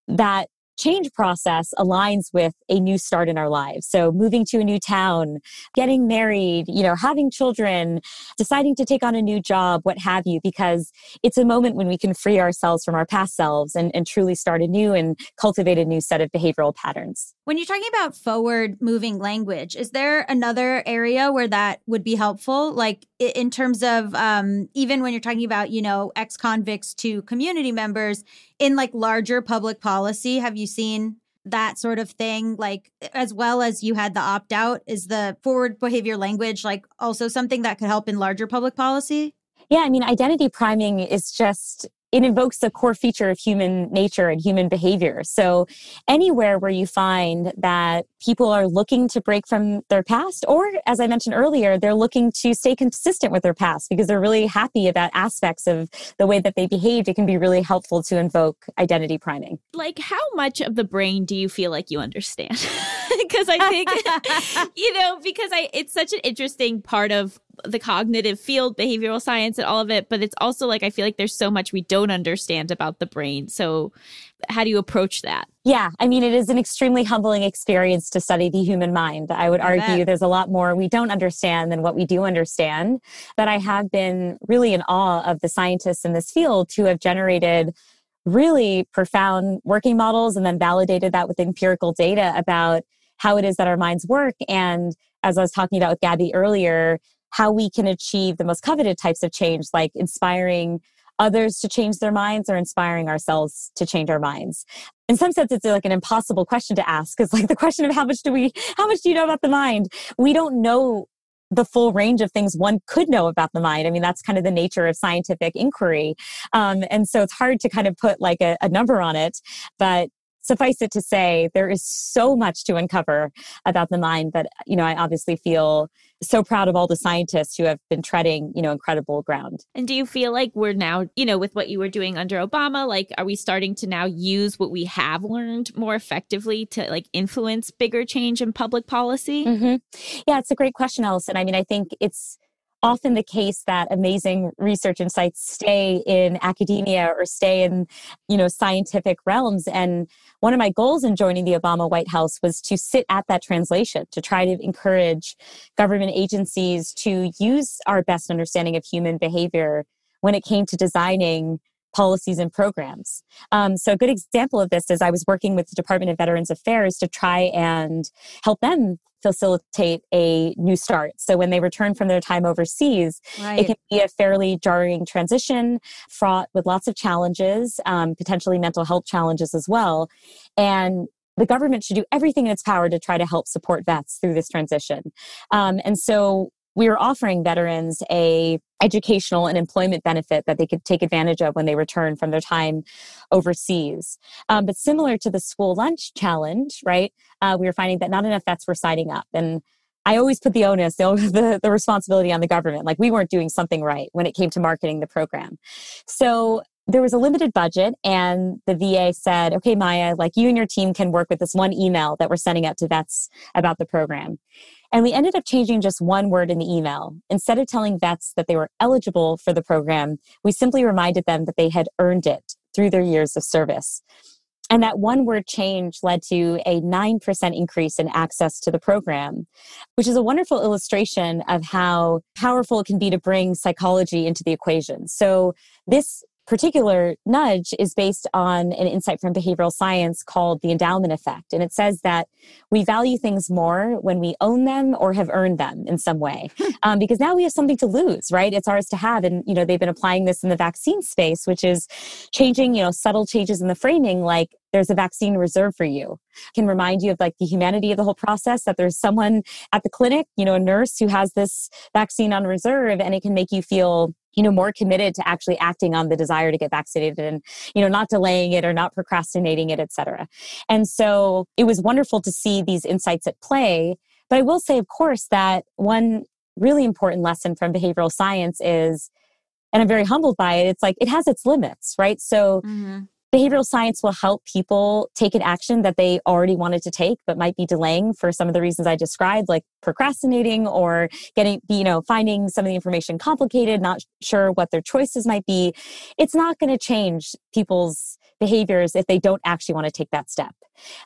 that change process aligns with a new start in our lives. So moving to a new town, getting married, you know, having children, deciding to take on a new job, what have you, because it's a moment when we can free ourselves from our past selves and, and truly start anew and cultivate a new set of behavioral patterns. When you're talking about forward moving language, is there another area where that would be helpful? Like in terms of um, even when you're talking about, you know, ex convicts to community members in like larger public policy, have you seen that sort of thing? Like as well as you had the opt out, is the forward behavior language like also something that could help in larger public policy? Yeah, I mean, identity priming is just, it invokes a core feature of human nature and human behavior. So, anywhere where you find that people are looking to break from their past, or as I mentioned earlier, they're looking to stay consistent with their past because they're really happy about aspects of the way that they behaved, it can be really helpful to invoke identity priming. Like, how much of the brain do you feel like you understand? Because I think, you know, because I it's such an interesting part of the cognitive field, behavioral science, and all of it. But it's also like I feel like there's so much we don't understand about the brain. So, how do you approach that? Yeah, I mean, it is an extremely humbling experience to study the human mind. I would I argue there's a lot more we don't understand than what we do understand. But I have been really in awe of the scientists in this field who have generated really profound working models and then validated that with empirical data about how it is that our minds work. And as I was talking about with Gaby earlier, how we can achieve the most coveted types of change, like inspiring others to change their minds or inspiring ourselves to change our minds. In some sense it's like an impossible question to ask it's like the question of how much do we how much do you know about the mind? We don't know the full range of things one could know about the mind. I mean that's kind of the nature of scientific inquiry. Um, and so it's hard to kind of put like a, a number on it but suffice it to say there is so much to uncover about the mind that you know i obviously feel so proud of all the scientists who have been treading you know incredible ground And do you feel like we're now, you know, with what you were doing under Obama, like are we starting to now use what we have learned more effectively to like influence bigger change in public policy? hmm Yeah, it's a great question, Allison. I mean, I think it's often the case that amazing research insights stay in academia or stay in, you know, scientific realms. And one of my goals in joining the Obama White House was to sit at that translation, to try to encourage government agencies to use our best understanding of human behavior when it came to designing policies and programs. Um, so, a good example of this is I was working with the Department of Veterans Affairs to try and help them facilitate a new start. So, when they return from their time overseas, it can be a fairly jarring transition, fraught with lots of challenges, um, potentially mental health challenges as well. And the government should do everything in its power to try to help support vets through this transition. Um, and so we were offering veterans a educational and employment benefit that they could take advantage of when they return from their time overseas. Um, but similar to the school lunch challenge, right? Uh, we were finding that not enough vets were signing up, and I always put the onus, the, the, the responsibility on the government. Like we weren't doing something right when it came to marketing the program. So there was a limited budget, and the VA said, okay, Maya, like you and your team can work with this one email that we're sending out to vets about the program. And we ended up changing just one word in the email. Instead of telling vets that they were eligible for the program, we simply reminded them that they had earned it through their years of service. And that one word change led to a 9% increase in access to the program, which is a wonderful illustration of how powerful it can be to bring psychology into the equation. So, this particular nudge is based on an insight from behavioral science called the endowment effect. And it says that we value things more when we own them or have earned them in some way. um, because now we have something to lose, right? It's ours to have. And, you know, they've been applying this in the vaccine space, which is changing, you know, subtle changes in the framing, like there's a vaccine reserved for you can remind you of like the humanity of the whole process that there's someone at the clinic you know a nurse who has this vaccine on reserve and it can make you feel you know more committed to actually acting on the desire to get vaccinated and you know not delaying it or not procrastinating it etc and so it was wonderful to see these insights at play. But i will say of course that one really important lesson from behavioral science is and i'm very humbled by it it's like it has its limits right? So Mm-hmm. Behavioral science will help people take an action that they already wanted to take but might be delaying for some of the reasons i described like procrastinating or getting you know finding some of the information complicated not sure what their choices might be. It's not going to change people's behaviors if they don't actually want to take that step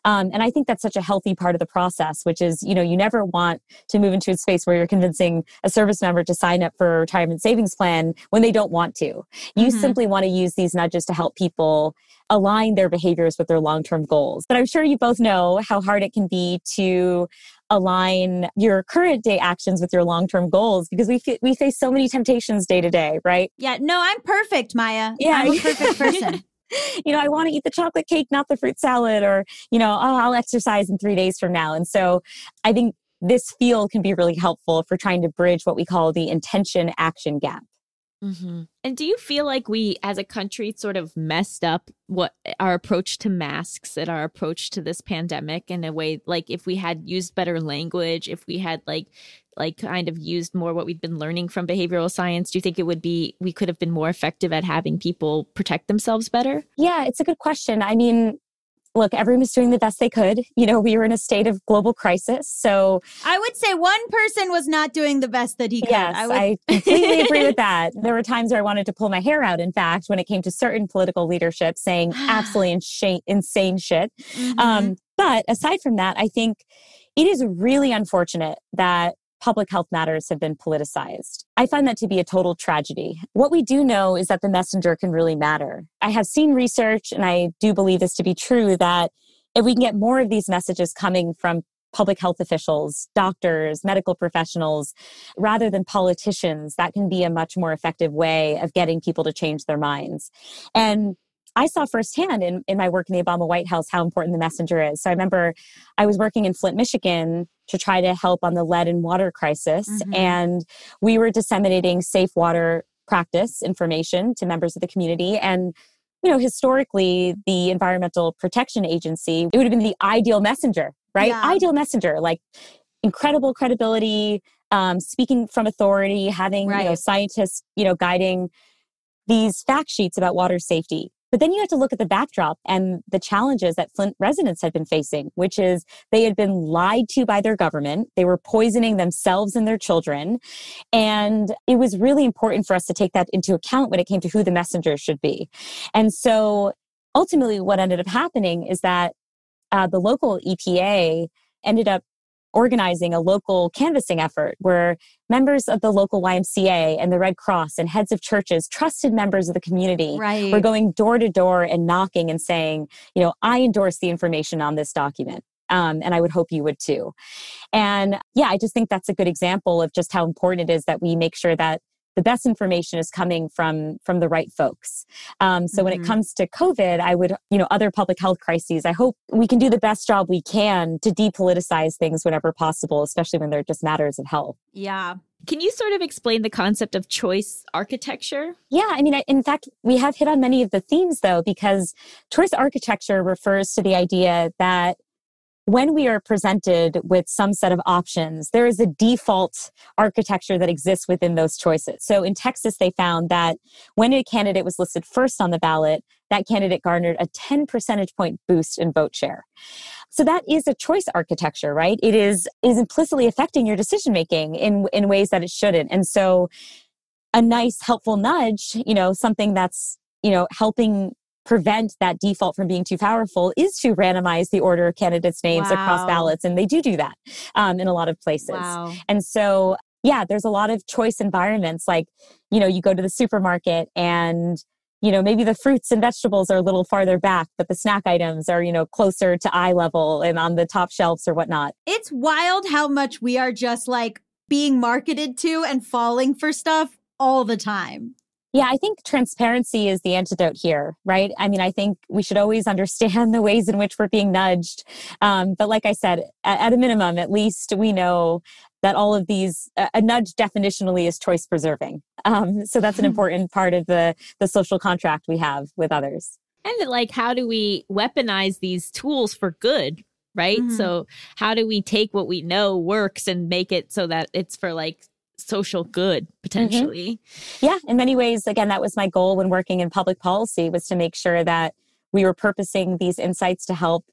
um, and i think that's such a healthy part of the process which is you know you never want to move into a space where you're convincing a service member to sign up for a retirement savings plan when they don't want to you Mhm. simply want to use these nudges to help people align their behaviors with their long-term goals. But I'm sure you both know how hard it can be to align your current day actions with your long-term goals because we fa- we face so many temptations day to day, right? Yeah, no, I'm perfect, Maya. Yeah. I'm a perfect person. you know, I want to eat the chocolate cake, not the fruit salad, or, you know, oh, I'll exercise in three days from now. And so I think this field can be really helpful for trying to bridge what we call the intention action gap. Mm-hmm. And do you feel like we, as a country, sort of messed up what our approach to masks and our approach to this pandemic in a way? Like, if we had used better language, if we had like, like, kind of used more what we'd been learning from behavioral science, do you think it would be we could have been more effective at having people protect themselves better? Yeah, it's a good question. I mean, look, everyone was doing the best they could. You know, we were in a state of global crisis. So, I would say one person was not doing the best that he could. yes, I I, completely agree with that. There were times where I wanted to pull my hair out, in fact, when it came to certain political leadership saying absolutely insane, insane shit. Mhm. Um, but aside from that, I think it is really unfortunate that public health matters have been politicized. I find that to be a total tragedy. What we do know is that the messenger can really matter. I have seen research, and I do believe this to be true, that if we can get more of these messages coming from public health officials, doctors, medical professionals, rather than politicians, that can be a much more effective way of getting people to change their minds. And I saw firsthand in, in my work in the Obama White House how important the messenger is. So I remember I was working in Flint, Michigan to try to help on the lead and water crisis. Mhm. And we were disseminating safe water practice information to members of the community. And, you know, historically, the Environmental Protection Agency, it would have been the ideal messenger, right? Yeah. Ideal messenger, like incredible credibility, um, speaking from authority, having, you know, scientists, you know, guiding these fact sheets about water safety. But then you have to look at the backdrop and the challenges that Flint residents had been facing, which is they had been lied to by their government. They were poisoning themselves and their children. And it was really important for us to take that into account when it came to who the messenger should be. And so ultimately, what ended up happening is that uh, the local EPA ended up organizing a local canvassing effort where members of the local YMCA and the Red Cross and heads of churches, trusted members of the community, right. were going door to door and knocking and saying, you know, I endorse the information on this document. Um, and I would hope you would too. And yeah, I just think that's a good example of just how important it is that we make sure that the best information is coming from from the right folks. Um, so when Mhm. it comes to COVID, I would, you know, other public health crises, I hope we can do the best job we can to depoliticize things whenever possible, especially when they're just matters of health. yeah. Can you sort of explain the concept of choice architecture? Yeah, I mean, in fact, we have hit on many of the themes though, because choice architecture refers to the idea that when we are presented with some set of options, there is a default architecture that exists within those choices. So in Texas, they found that when a candidate was listed first on the ballot, that candidate garnered a 10 percentage point boost in vote share. So that is a choice architecture, right? It is is implicitly affecting your decision making in in ways that it shouldn't. And so a nice helpful nudge, you know, something that's, you know, helping prevent that default from being too powerful is to randomize the order of candidates' names across ballots. And they do do that um, in a lot of places. Wow. And so, yeah, there's a lot of choice environments. Like, you know, you go to the supermarket and you know, maybe the fruits and vegetables are a little farther back, but the snack items are, you know, closer to eye level and on the top shelves or whatnot. It's wild how much we are just like being marketed to and falling for stuff all the time. Yeah, I think transparency is the antidote here, right? I mean, I think we should always understand the ways in which we're being nudged. Um, but like I said, at, at, a minimum, at least we know that all of these, uh, a nudge definitionally is choice preserving. Um, so that's an important part of the, the social contract we have with others. And like, how do we weaponize these tools for good? Right. Mm-hmm. So, how do we take what we know works and make it so that it's for like social good mm-hmm. potentially. Mm-hmm. Yeah, in many ways again that was my goal when working in public policy was to make sure that we were purposing these insights to help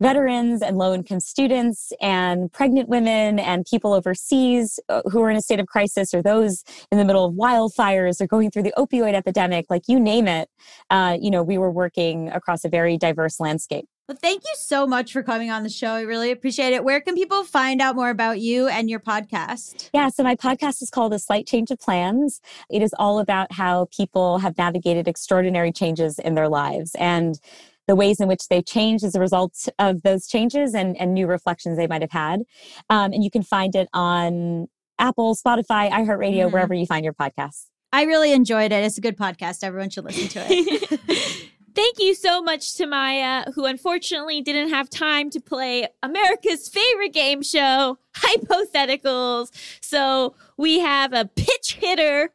veterans and low income students and pregnant women and people overseas uh, who are in a state of crisis or those in the middle of wildfires or going through the opioid epidemic like you name it uh, you know we were working across a very diverse landscape well, thank you so much for coming on the show. I really appreciate it. Where can people find out more about you and your podcast? Yeah, so my podcast is called A Slight Change of Plans. It is all about how people have navigated extraordinary changes in their lives and the ways in which they changed as a result of those changes and, and new reflections they might have had. Um, and you can find it on Apple, Spotify, iHeartRadio, mm. wherever you find your podcasts. I really enjoyed it. It's a good podcast. Everyone should listen to it. Thank you so much to Maya, who unfortunately didn't have time to play America's favorite game show, Hypotheticals. So we have a pitch hitter,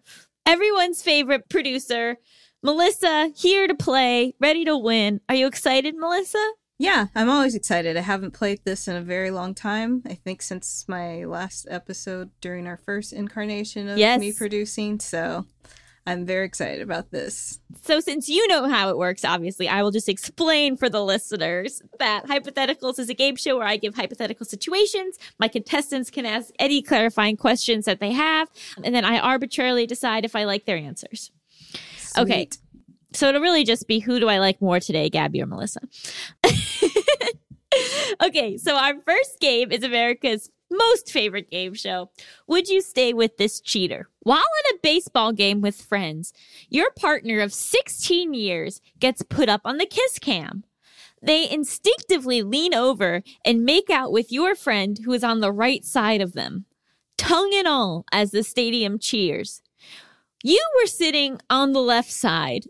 everyone's favorite producer, Melisa, here to play, ready to win. Are you excited, Melisa? Yeah, I'm always excited. I haven't played this in a very long time. I think since my last episode during our first incarnation of yes. me producing. So I'm very excited about this. So, since you know how it works, obviously, I will just explain for the listeners that Hypotheticals is a game show where I give hypothetical situations. My contestants can ask any clarifying questions that they have, and then I arbitrarily decide if I like their answers. Sweet. Okay. So, it'll really just be who do I like more today, Gaby or Melisa? okay, so our first game is America's most favorite game show. Would you stay with this cheater? While at a baseball game with friends, your partner of 16 years gets put up on the kiss cam. They instinctively lean over and make out with your friend who is on the right side of them, tongue and all, as the stadium cheers. You were sitting on the left side.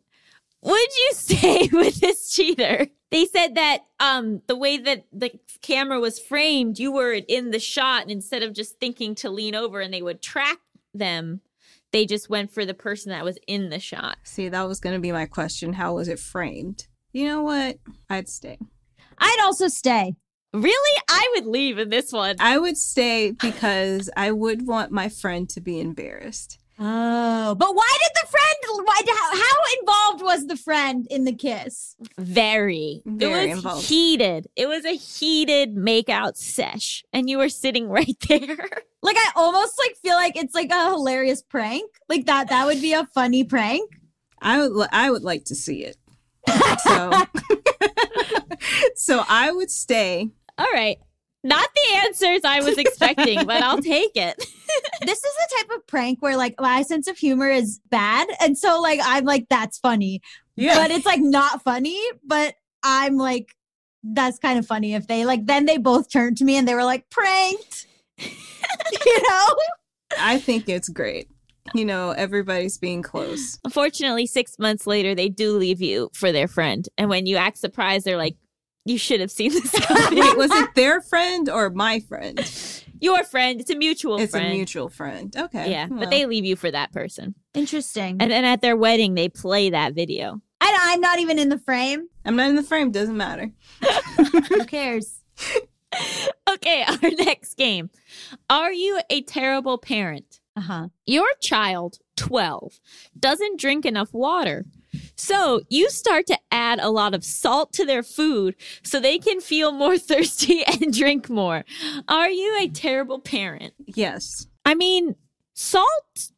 Would you stay with this cheater? They said that um, the way that the camera was framed, you were in the shot, and instead of just thinking to lean over and they would track them, they just went for the person that was in the shot. See, that was going to be my question. How was it framed? You know what? I'd stay. I'd also stay. Really? I would leave in this one. I would stay because I would want my friend to be embarrassed. Oh, but why did the friend? Why? How, how involved was the friend in the kiss? Very. Very it was involved. heated. It was a heated makeout sesh, and you were sitting right there. Like I almost like feel like it's like a hilarious prank. Like that. That would be a funny prank. I would. I would like to see it. So. so I would stay. All right. Not the answers I was expecting, but I'll take it. this is the type of prank where like my sense of humor is bad. And so like I'm like, that's funny. Yeah. But it's like not funny, but I'm like, that's kind of funny if they like then they both turned to me and they were like pranked. you know? I think it's great. You know, everybody's being close. Unfortunately, six months later, they do leave you for their friend. And when you act surprised, they're like, you should have seen this Wait, was it their friend or my friend? Your friend. It's a mutual it's friend. a mutual friend. Okay. Yeah, well. but they leave you for that person. Interesting. And then at their wedding, they play that video. I, I'm not even in the frame. I'm not in the frame. Doesn't matter. Who cares? okay, our next game. Are you a terrible parent? Uh huh. Your child, 12, doesn't drink enough water. So you start to add a lot of salt to their food so they can feel more thirsty and drink more. Are you a terrible parent? Yes. I mean, salt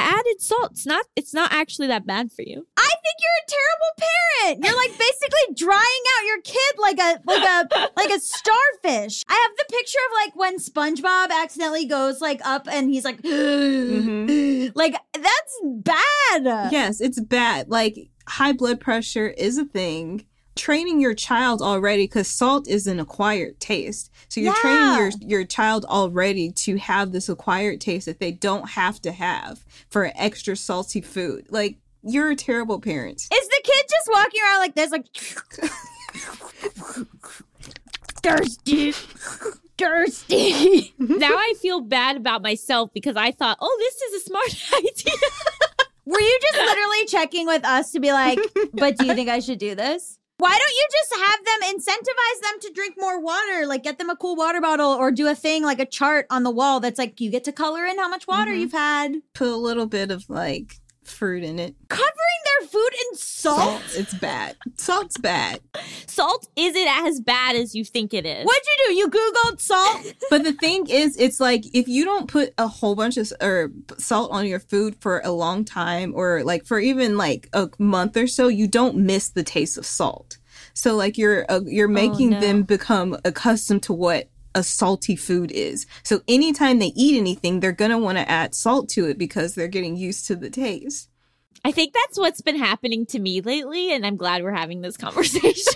added salt. It's not it's not actually that bad for you. I think you're a terrible parent. You're like basically drying out your kid like a like a like a starfish. I have the picture of like when SpongeBob accidentally goes like up and he's like mm-hmm. like That's bad. Yes, it's bad. Like high blood pressure is a thing. Training your child already because salt is an acquired taste. So you're Yeah. training your your child already to have this acquired taste that they don't have to have for extra salty food. Like you're a terrible parent. Is the kid just walking around like this, like thirsty, thirsty? now I feel bad about myself because I thought, oh, this is a smart idea. Were you just literally checking with us to be like, but do you think I should do this? Why don't you just have them incentivize them to drink more water? Like get them a cool water bottle or do a thing like a chart on the wall that's like you get to color in how much water Mhm. you've had. Put a little bit of like fruit in it. Covering their food in salt? It's bad. Salt's bad. Salt isn't as bad as you think it is. What'd you do? You Googled salt? But the thing is, it's like if you don't put a whole bunch of or salt on your food for a long time, or like for even like a month or so, you don't miss the taste of salt. So like you're uh, you're making no. them become accustomed to what a salty food is. So anytime they eat anything, they're gonna want to add salt to it because they're getting used to the taste. I think that's what's been happening to me lately, and I'm glad we're having this conversation.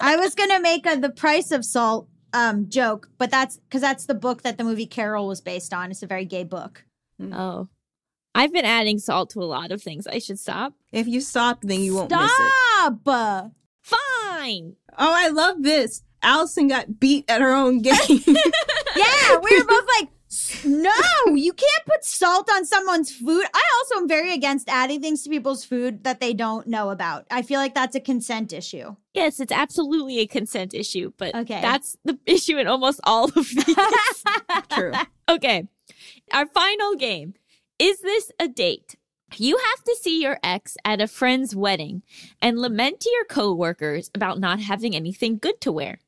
I was gonna make a the price of salt um joke, but that's because that's the book that the movie Carol was based on. It's a very gay book. oh. I've been adding salt to a lot of things. I should stop. If you stop, then you won't miss it. Stop! Fine. Oh, I love this. Allison got beat at her own game. Yeah, we were both like, no, you can't put salt on someone's food. I also am very against adding things to people's food that they don't know about. I feel like that's a consent issue. Yes, it's absolutely a consent issue, but Okay. that's the issue in almost all of these. True. okay. Our final game. Is this a date? You have to see your ex at a friend's wedding and lament to your coworkers about not having anything good to wear.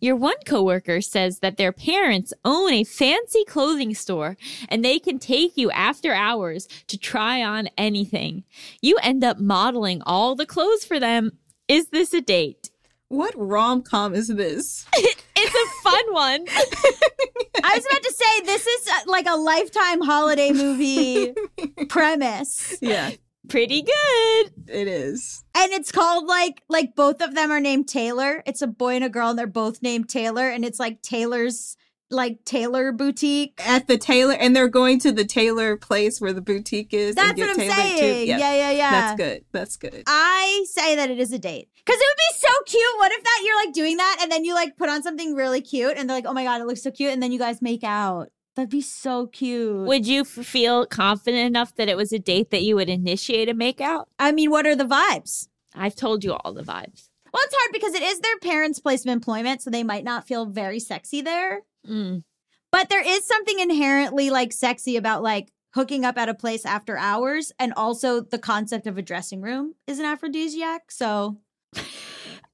Your one coworker says that their parents own a fancy clothing store and they can take you after hours to try on anything. You end up modeling all the clothes for them. Is this a date? What rom com is this? It's a fun one. I was about to say, this is uh, like a lifetime holiday movie premise. Yeah, Pretty good. it is. And it's called like like both of them are named Taylor. It's a boy and a girl, and they're both named Taylor, and it's like Taylor's like Taylor boutique. At the tailor, and they're going to the tailor place where the boutique is. and That's what I'm tailored too. saying. Yeah, yeah, yeah. That's good. That's good. I say that it is a date. Because it would be so cute. What if that you're like doing that and then you like put on something really cute and they're like, oh my God, it looks so cute. And then you guys make out. That'd be so cute. Would you f- feel confident enough that it was a date that you would initiate a makeout? I mean, what are the vibes? I've told you all the vibes. Well, it's hard because it is their parents' place of employment, so they might not feel very sexy there. Mm. But there is something inherently like sexy about like hooking up at a place after hours. And also the concept of a dressing room is an aphrodisiac. So,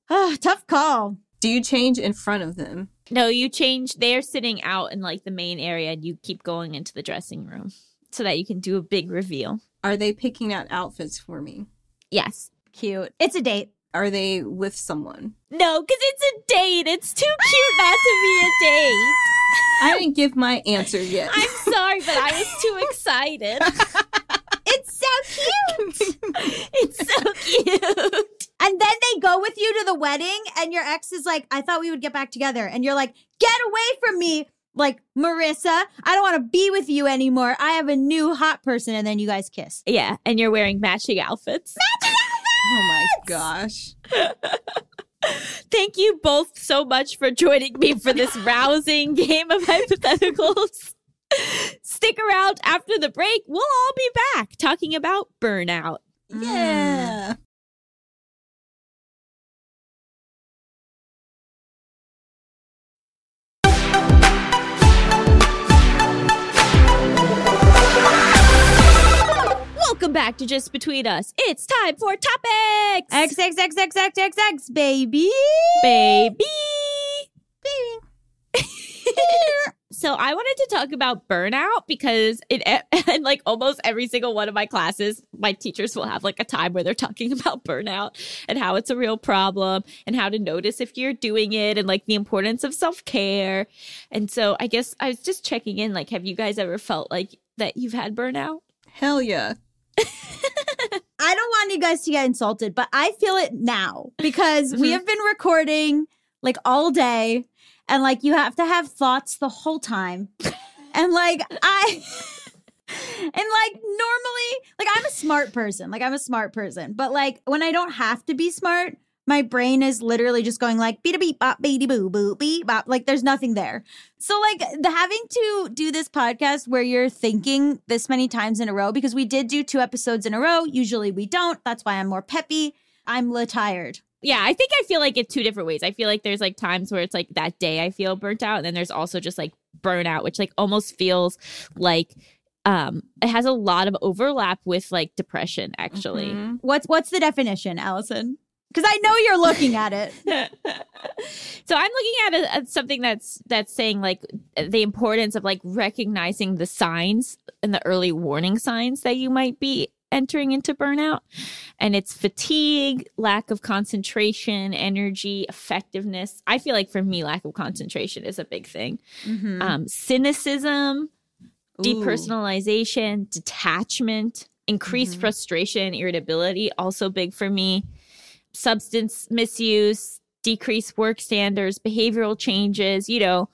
Ah, tough call. Do you change in front of them? No, you change. They're sitting out in like the main area, and you keep going into the dressing room so that you can do a big reveal. Are they picking out outfits for me? Yes. Cute. It's a date. Are they with someone? No, because it's a date. It's too cute not to be a date. I didn't give my answer yet. I'm sorry, but I was too excited. It's so cute. it's so cute. And then they go with you to the wedding, and your ex is like, I thought we would get back together. And you're like, get away from me. Like, Marissa, I don't want to be with you anymore. I have a new hot person. And then you guys kiss. Yeah, and you're wearing matching outfits. Matching outfits! Oh my gosh. Thank you both so much for joining me for this rousing game of hypotheticals. Stick around after the break. We'll all be back talking about burnout. Yeah. Mm. Welcome back to Just Between Us. It's time for topics. X, X, X, X, X, X, X, baby. baby. Baby. so I wanted to talk about burnout because in, and like almost every single one of my classes, my teachers will have like a time where they're talking about burnout and how it's a real problem and how to notice if you're doing it and like the importance of self-care. And so I guess I was just checking in like have you guys ever felt like that you've had burnout? Hell yeah. I don't want you guys to get insulted, but I feel it now because mm-hmm. we have been recording like all day and like you have to have thoughts the whole time. and like I and like normally like I'm a smart person. Like I'm a smart person, but like when I don't have to be smart, my brain is literally just going like beep beep bop beep boo boo beep bop. Like there's nothing there. So like the having to do this podcast where you're thinking this many times in a row because we did do two episodes in a row. Usually we don't. That's why I'm more peppy. I'm le tired. Yeah, I think I feel like it's two different ways. I feel like there's like times where it's like that day I feel burnt out, and then there's also just like burnout, which like almost feels like um it has a lot of overlap with like depression actually. Mm-hmm. What's what's the definition, Allison? Because I know you're looking at it. so I'm looking at, a, at, something that's that's saying like the importance of like recognizing the signs and the early warning signs that you might be entering into burnout, and it's fatigue, lack of concentration, energy, effectiveness. I feel like for me, lack of concentration is a big thing. Mm-hmm. Um, cynicism, Ooh. depersonalization, detachment, increased mm-hmm. frustration, irritability, also big for me substance misuse, decreased work standards, behavioral changes, you know.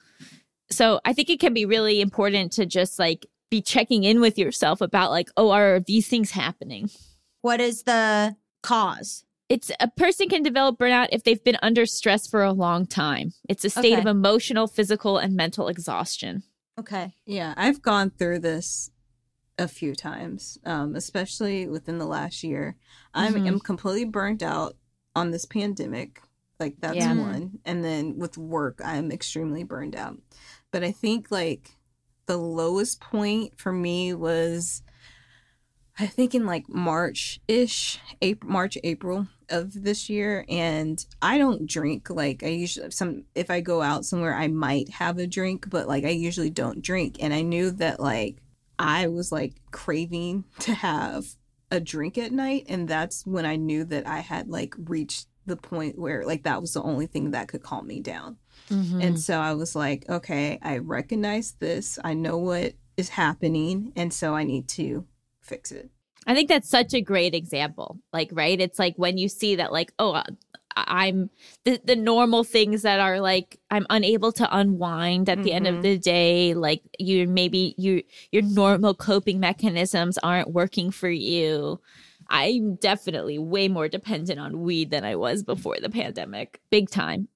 So I think it can be really important to just like be checking in with yourself about like, oh, are these things happening? What is the cause? It's a person can develop burnout if they've been under stress for a long time. It's a state okay. of emotional, physical, and mental exhaustion. Okay. Yeah, I've gone through this a few times, um, especially within the last year. I'm, mm-hmm. I'm completely burnt out on this pandemic. Like that's yeah. Mm-hmm. one. And then with work, I'm extremely burned out. But I think like the lowest point for me was I think in like March ish, April, March, April of this year. And I don't drink. Like I usually some if I go out somewhere I might have a drink, but like I usually don't drink. And I knew that like I was like craving to have a drink at night and that's when I knew that I had like reached the point where like that was the only thing that could calm me down. Mm-hmm. And so I was like, okay, I recognize this. I know what is happening and so I need to fix it. I think that's such a great example. Like, right? It's like when you see that, like, oh, I'm the, the normal things that are like I'm unable to unwind at the mm-hmm. end of mm-hmm. the day like you maybe you your normal coping mechanisms aren't working for you I'm definitely way more dependent on weed than I was before the pandemic big time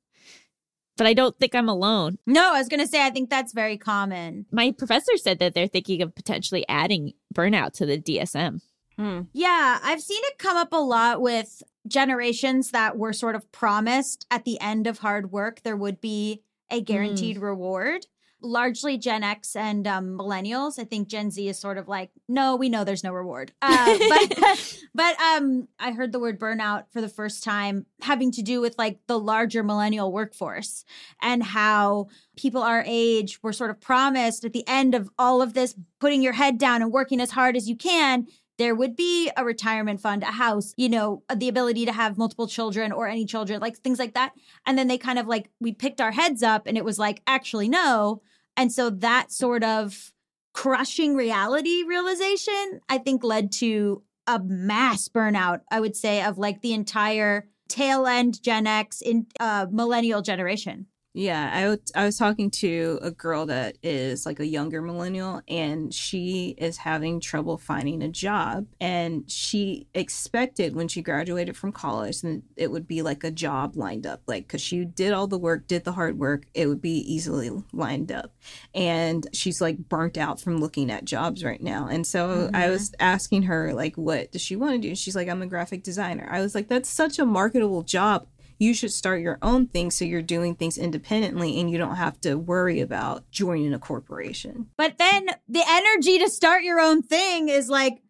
but I don't think I'm alone. No, I was going to say, I think that's very common. My professor said that they're thinking of potentially adding burnout to the DSM. Hmm. Yeah, I've seen it come up a lot with generations that were sort of promised at the end of hard work there would be a guaranteed mm. reward largely gen x and um, millennials i think gen z is sort of like no we know there's no reward uh, but but um i heard the word burnout for the first time having to do with like the larger millennial workforce and how people our age were sort of promised at the end of all of this putting your head down and working as hard as you can there would be a retirement fund, a house, you know, the ability to have multiple children or any children, like things like that. And then they kind of like, we picked our heads up and it was like, actually, no. And so that sort of crushing reality realization, I think led to a mass burnout, I would say, of like the entire tail end Gen X in uh, millennial generation. Yeah, I, w- I was talking to a girl that is like a younger millennial, and she is having trouble finding a job. And she expected when she graduated from college, and it would be like a job lined up, like because she did all the work, did the hard work, it would be easily lined up. And she's like burnt out from looking at jobs right now. And so mm-hmm. I was asking her, like, what does she want to do? She's like, I'm a graphic designer. I was like, that's such a marketable job you should start your own thing so you're doing things independently and you don't have to worry about joining a corporation. But then the energy to start your own thing is like,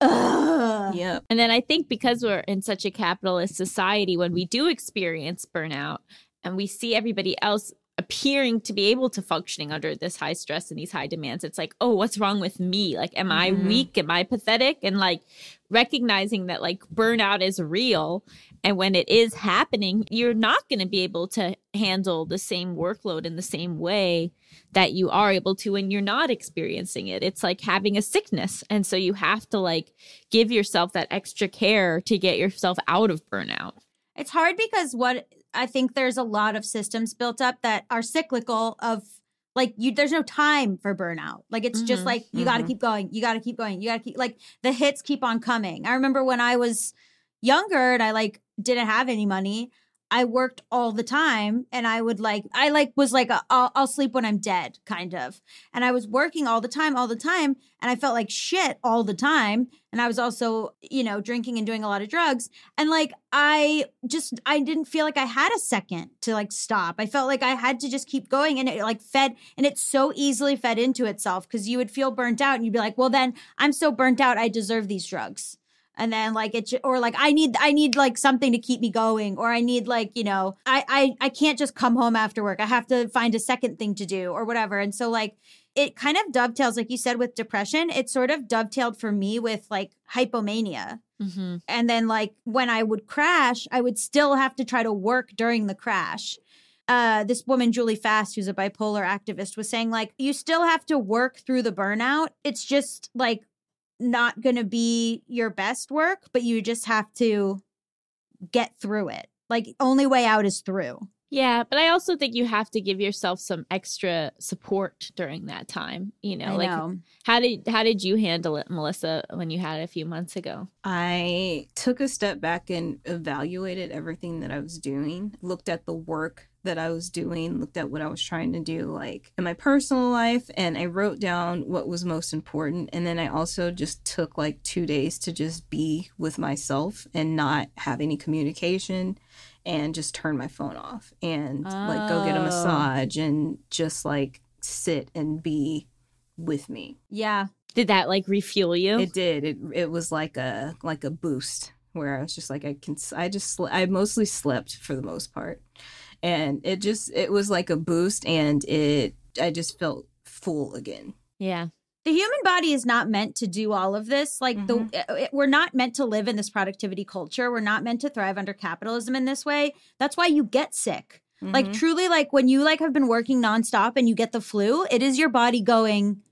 Ugh. Yeah. And then I think because we're in such a capitalist society, when we do experience burnout and we see everybody else appearing to be able to functioning under this high stress and these high demands it's like oh what's wrong with me? Like am i Mhm. weak? Am i pathetic? And like recognizing that like burnout is real and when it is happening you're not going to be able to handle the same workload in the same way that you are able to when you're not experiencing it. It's like having a sickness and so you have to like give yourself that extra care to get yourself out of burnout. It's hard because what I think there's a lot of systems built up that are cyclical of like you there's no time for burnout. Like it's just Mhm, like you got to keep going. You got to keep going. You got to keep like the hits keep on coming. I remember when I was younger and I like didn't have any money, I worked all the time and I would like I like was like a, I'll, I'll sleep when I'm dead kind of. And I was working all the time all the time and I felt like shit all the time and I was also, you know, drinking and doing a lot of drugs and like I just I didn't feel like I had a second to like stop. I felt like I had to just keep going and it like fed and it so easily fed into itself cuz you would feel burnt out and you'd be like, "Well then I'm so burnt out I deserve these drugs." And then like it or like I need I need like something to keep me going or I need like, you know, I I I can't just come home after work. I have to find a second thing to do or whatever. And so like it kind of dovetails like you said with depression. It sort of dovetailed for me with like hypomania mm-hmm. and then like when i would crash i would still have to try to work during the crash uh, this woman julie fast who's a bipolar activist was saying like you still have to work through the burnout it's just like not gonna be your best work but you just have to get through it like only way out is through Yeah, but I also think you have to give yourself some extra support during that time. You know, I like know. how did how did you handle it, Melisa, when you had it a few months ago? I took a step back and evaluated everything that I was doing, looked at the work that I was doing, looked at what I was trying to do, like in my personal life, and I wrote down what was most important. And then I also just took like two days to just be with myself and not have any communication and just turn my phone off and like go get a Oh. massage and just like sit and be with me. yeah Did that like refuel you? It did. It it was like a like a boost where I was just like I can I just I mostly slept for the most part, and it just it was like a boost, and it I just felt full again. yeah. the human body is not meant to do all of this like the it, we're not meant to live in this productivity culture we're not meant to thrive under capitalism in this way that's why you get sick like Mhm. truly like when you like have been working nonstop and you get the flu it is your body going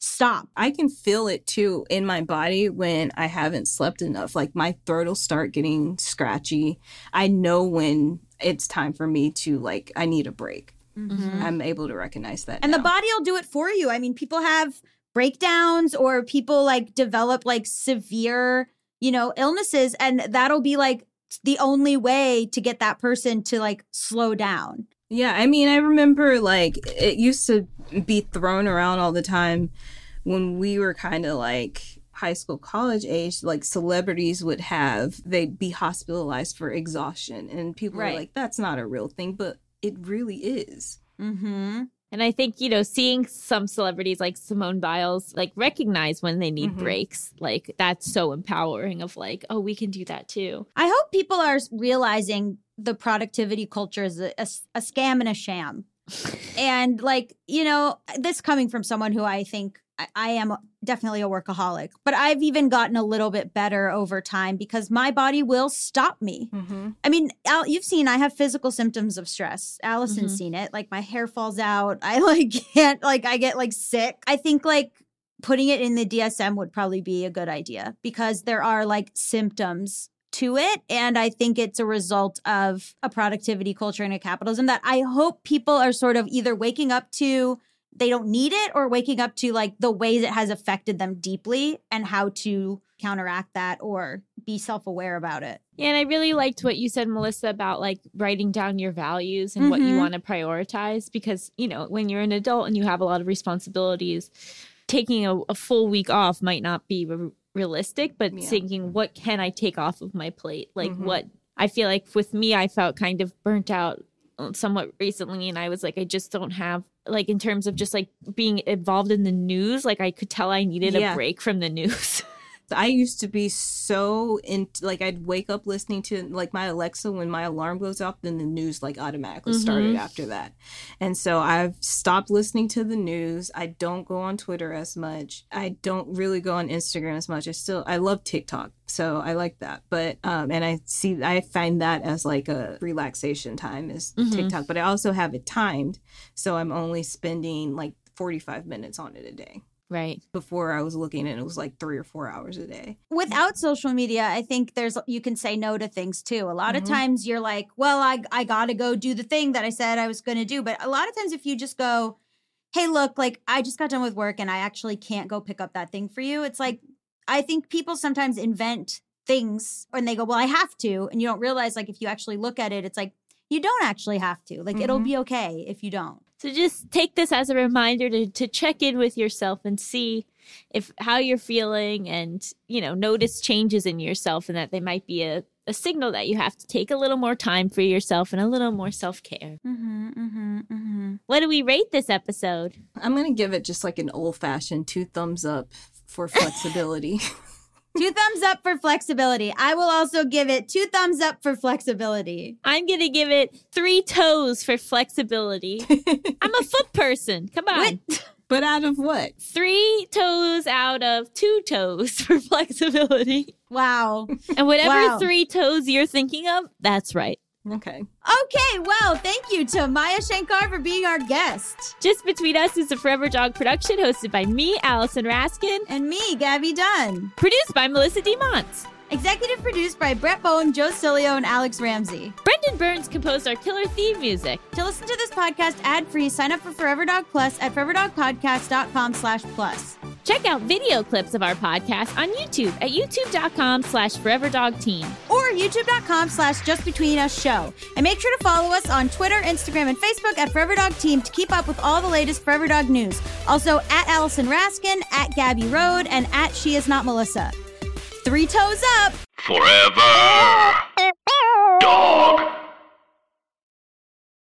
stop I can feel it too in my body when I haven't slept enough. Like my throat will start getting scratchy. I know when it's time for me to like I need a break. Mm-hmm. I'm able to recognize that. and the body will do it for you i mean people have breakdowns or people like develop like severe you know illnesses and that'll be like the only way to get that person to like slow down Yeah, I mean, I remember like it used to be thrown around all the time when we were kind of like high school, college age. Like celebrities would have, they'd be hospitalized for exhaustion, and people Right. were like, "That's not a real thing," but it really is. mm-hmm And I think, you know, seeing some celebrities like Simone Biles like recognize when they need Mhm. breaks, like that's so empowering of like, oh, we can do that too. I hope people are realizing the productivity culture is a, a, a scam and a sham. and like, you know, this coming from someone who I think I, I am definitely a workaholic, but I've even gotten a little bit better over time because my body will stop me. Mm-hmm. I mean, Al, you've seen I have physical symptoms of stress. Allison's Mhm. seen it. Like my hair falls out. I like can't like I get like sick. I think like putting it in the DSM would probably be a good idea because there are like symptoms to it and I think it's a result of a productivity culture and a capitalism that I hope people are sort of either waking up to they don't need it or waking up to like the ways it has affected them deeply and how to counteract that or be self-aware about it. Yeah, and I really liked what you said, Melisa, about like writing down your values and what you Mhm. want to prioritize. Because, you know, when you're an adult and you have a lot of responsibilities, taking a, a full week off might not be re- realistic, but Yeah. thinking, what can I take off of my plate? Like, Mhm. what I feel like with me, I felt kind of burnt out uh, somewhat recently. And I was like, I just don't have, like, in terms of just like being involved in the news, like, I could tell I needed Yeah. a break from the news. I used to be so in like I'd wake up listening to like my Alexa when my alarm goes off, then the news like automatically mm-hmm. started after that. And so I've stopped listening to the news. I don't go on Twitter as much. I don't really go on Instagram as much. I still I love TikTok. So I like that. But um and I see I find that as like a relaxation time is mm-hmm. TikTok. But I also have it timed. So I'm only spending like 45 minutes on it a day. Right. Before I was looking and it was like three or four hours a day. Without social media, I think there's you can say no to things too. A lot mm-hmm. of times you're like, well, I I gotta go do the thing that I said I was gonna do. But a lot of times if you just go, hey, look, like I just got done with work and I actually can't go pick up that thing for you, it's like I think people sometimes invent things and they go, Well, I have to. And you don't realize like if you actually look at it, it's like you don't actually have to. Like mm-hmm. it'll be okay if you don't. So just take this as a reminder to, to check in with yourself and see if how you're feeling and, you know, notice changes in yourself and that they might be a, a signal that you have to take a little more time for yourself and a little more self care. Mm-hmm, mm-hmm, mm-hmm. What do we rate this episode? I'm going to give it just like an old fashioned two thumbs up for flexibility. Two thumbs up for flexibility. I will also give it two thumbs up for flexibility. I'm going to give it three toes for flexibility. I'm a foot person. Come on. But out of what? Three toes out of two toes for flexibility. Wow. And whatever wow. three toes you're thinking of, that's right. Okay. Okay, well, thank you to Maya Shankar for being our guest. Just Between Us is a Forever Dog production hosted by me, Allison Raskin. And me, Gaby Dunn. Produced by Melisa D. Monts. Executive produced by Brett Boham, Joe Cilio, and Alex Ramsey. Brendan Burns composed our killer theme music. To listen to this podcast ad-free, sign up for Forever Dog Plus at foreverdogpodcast.com slash plus. Check out video clips of our podcast on YouTube at youtube.com slash foreverdogteam. Or youtube.com slash justbetweenus And make sure to follow us on Twitter, Instagram, and Facebook at Forever Dog Team to keep up with all the latest Forever Dog news. Also at Allison Raskin, at Gaby Road, and at She Is Not Melisa. Three toes up. Forever.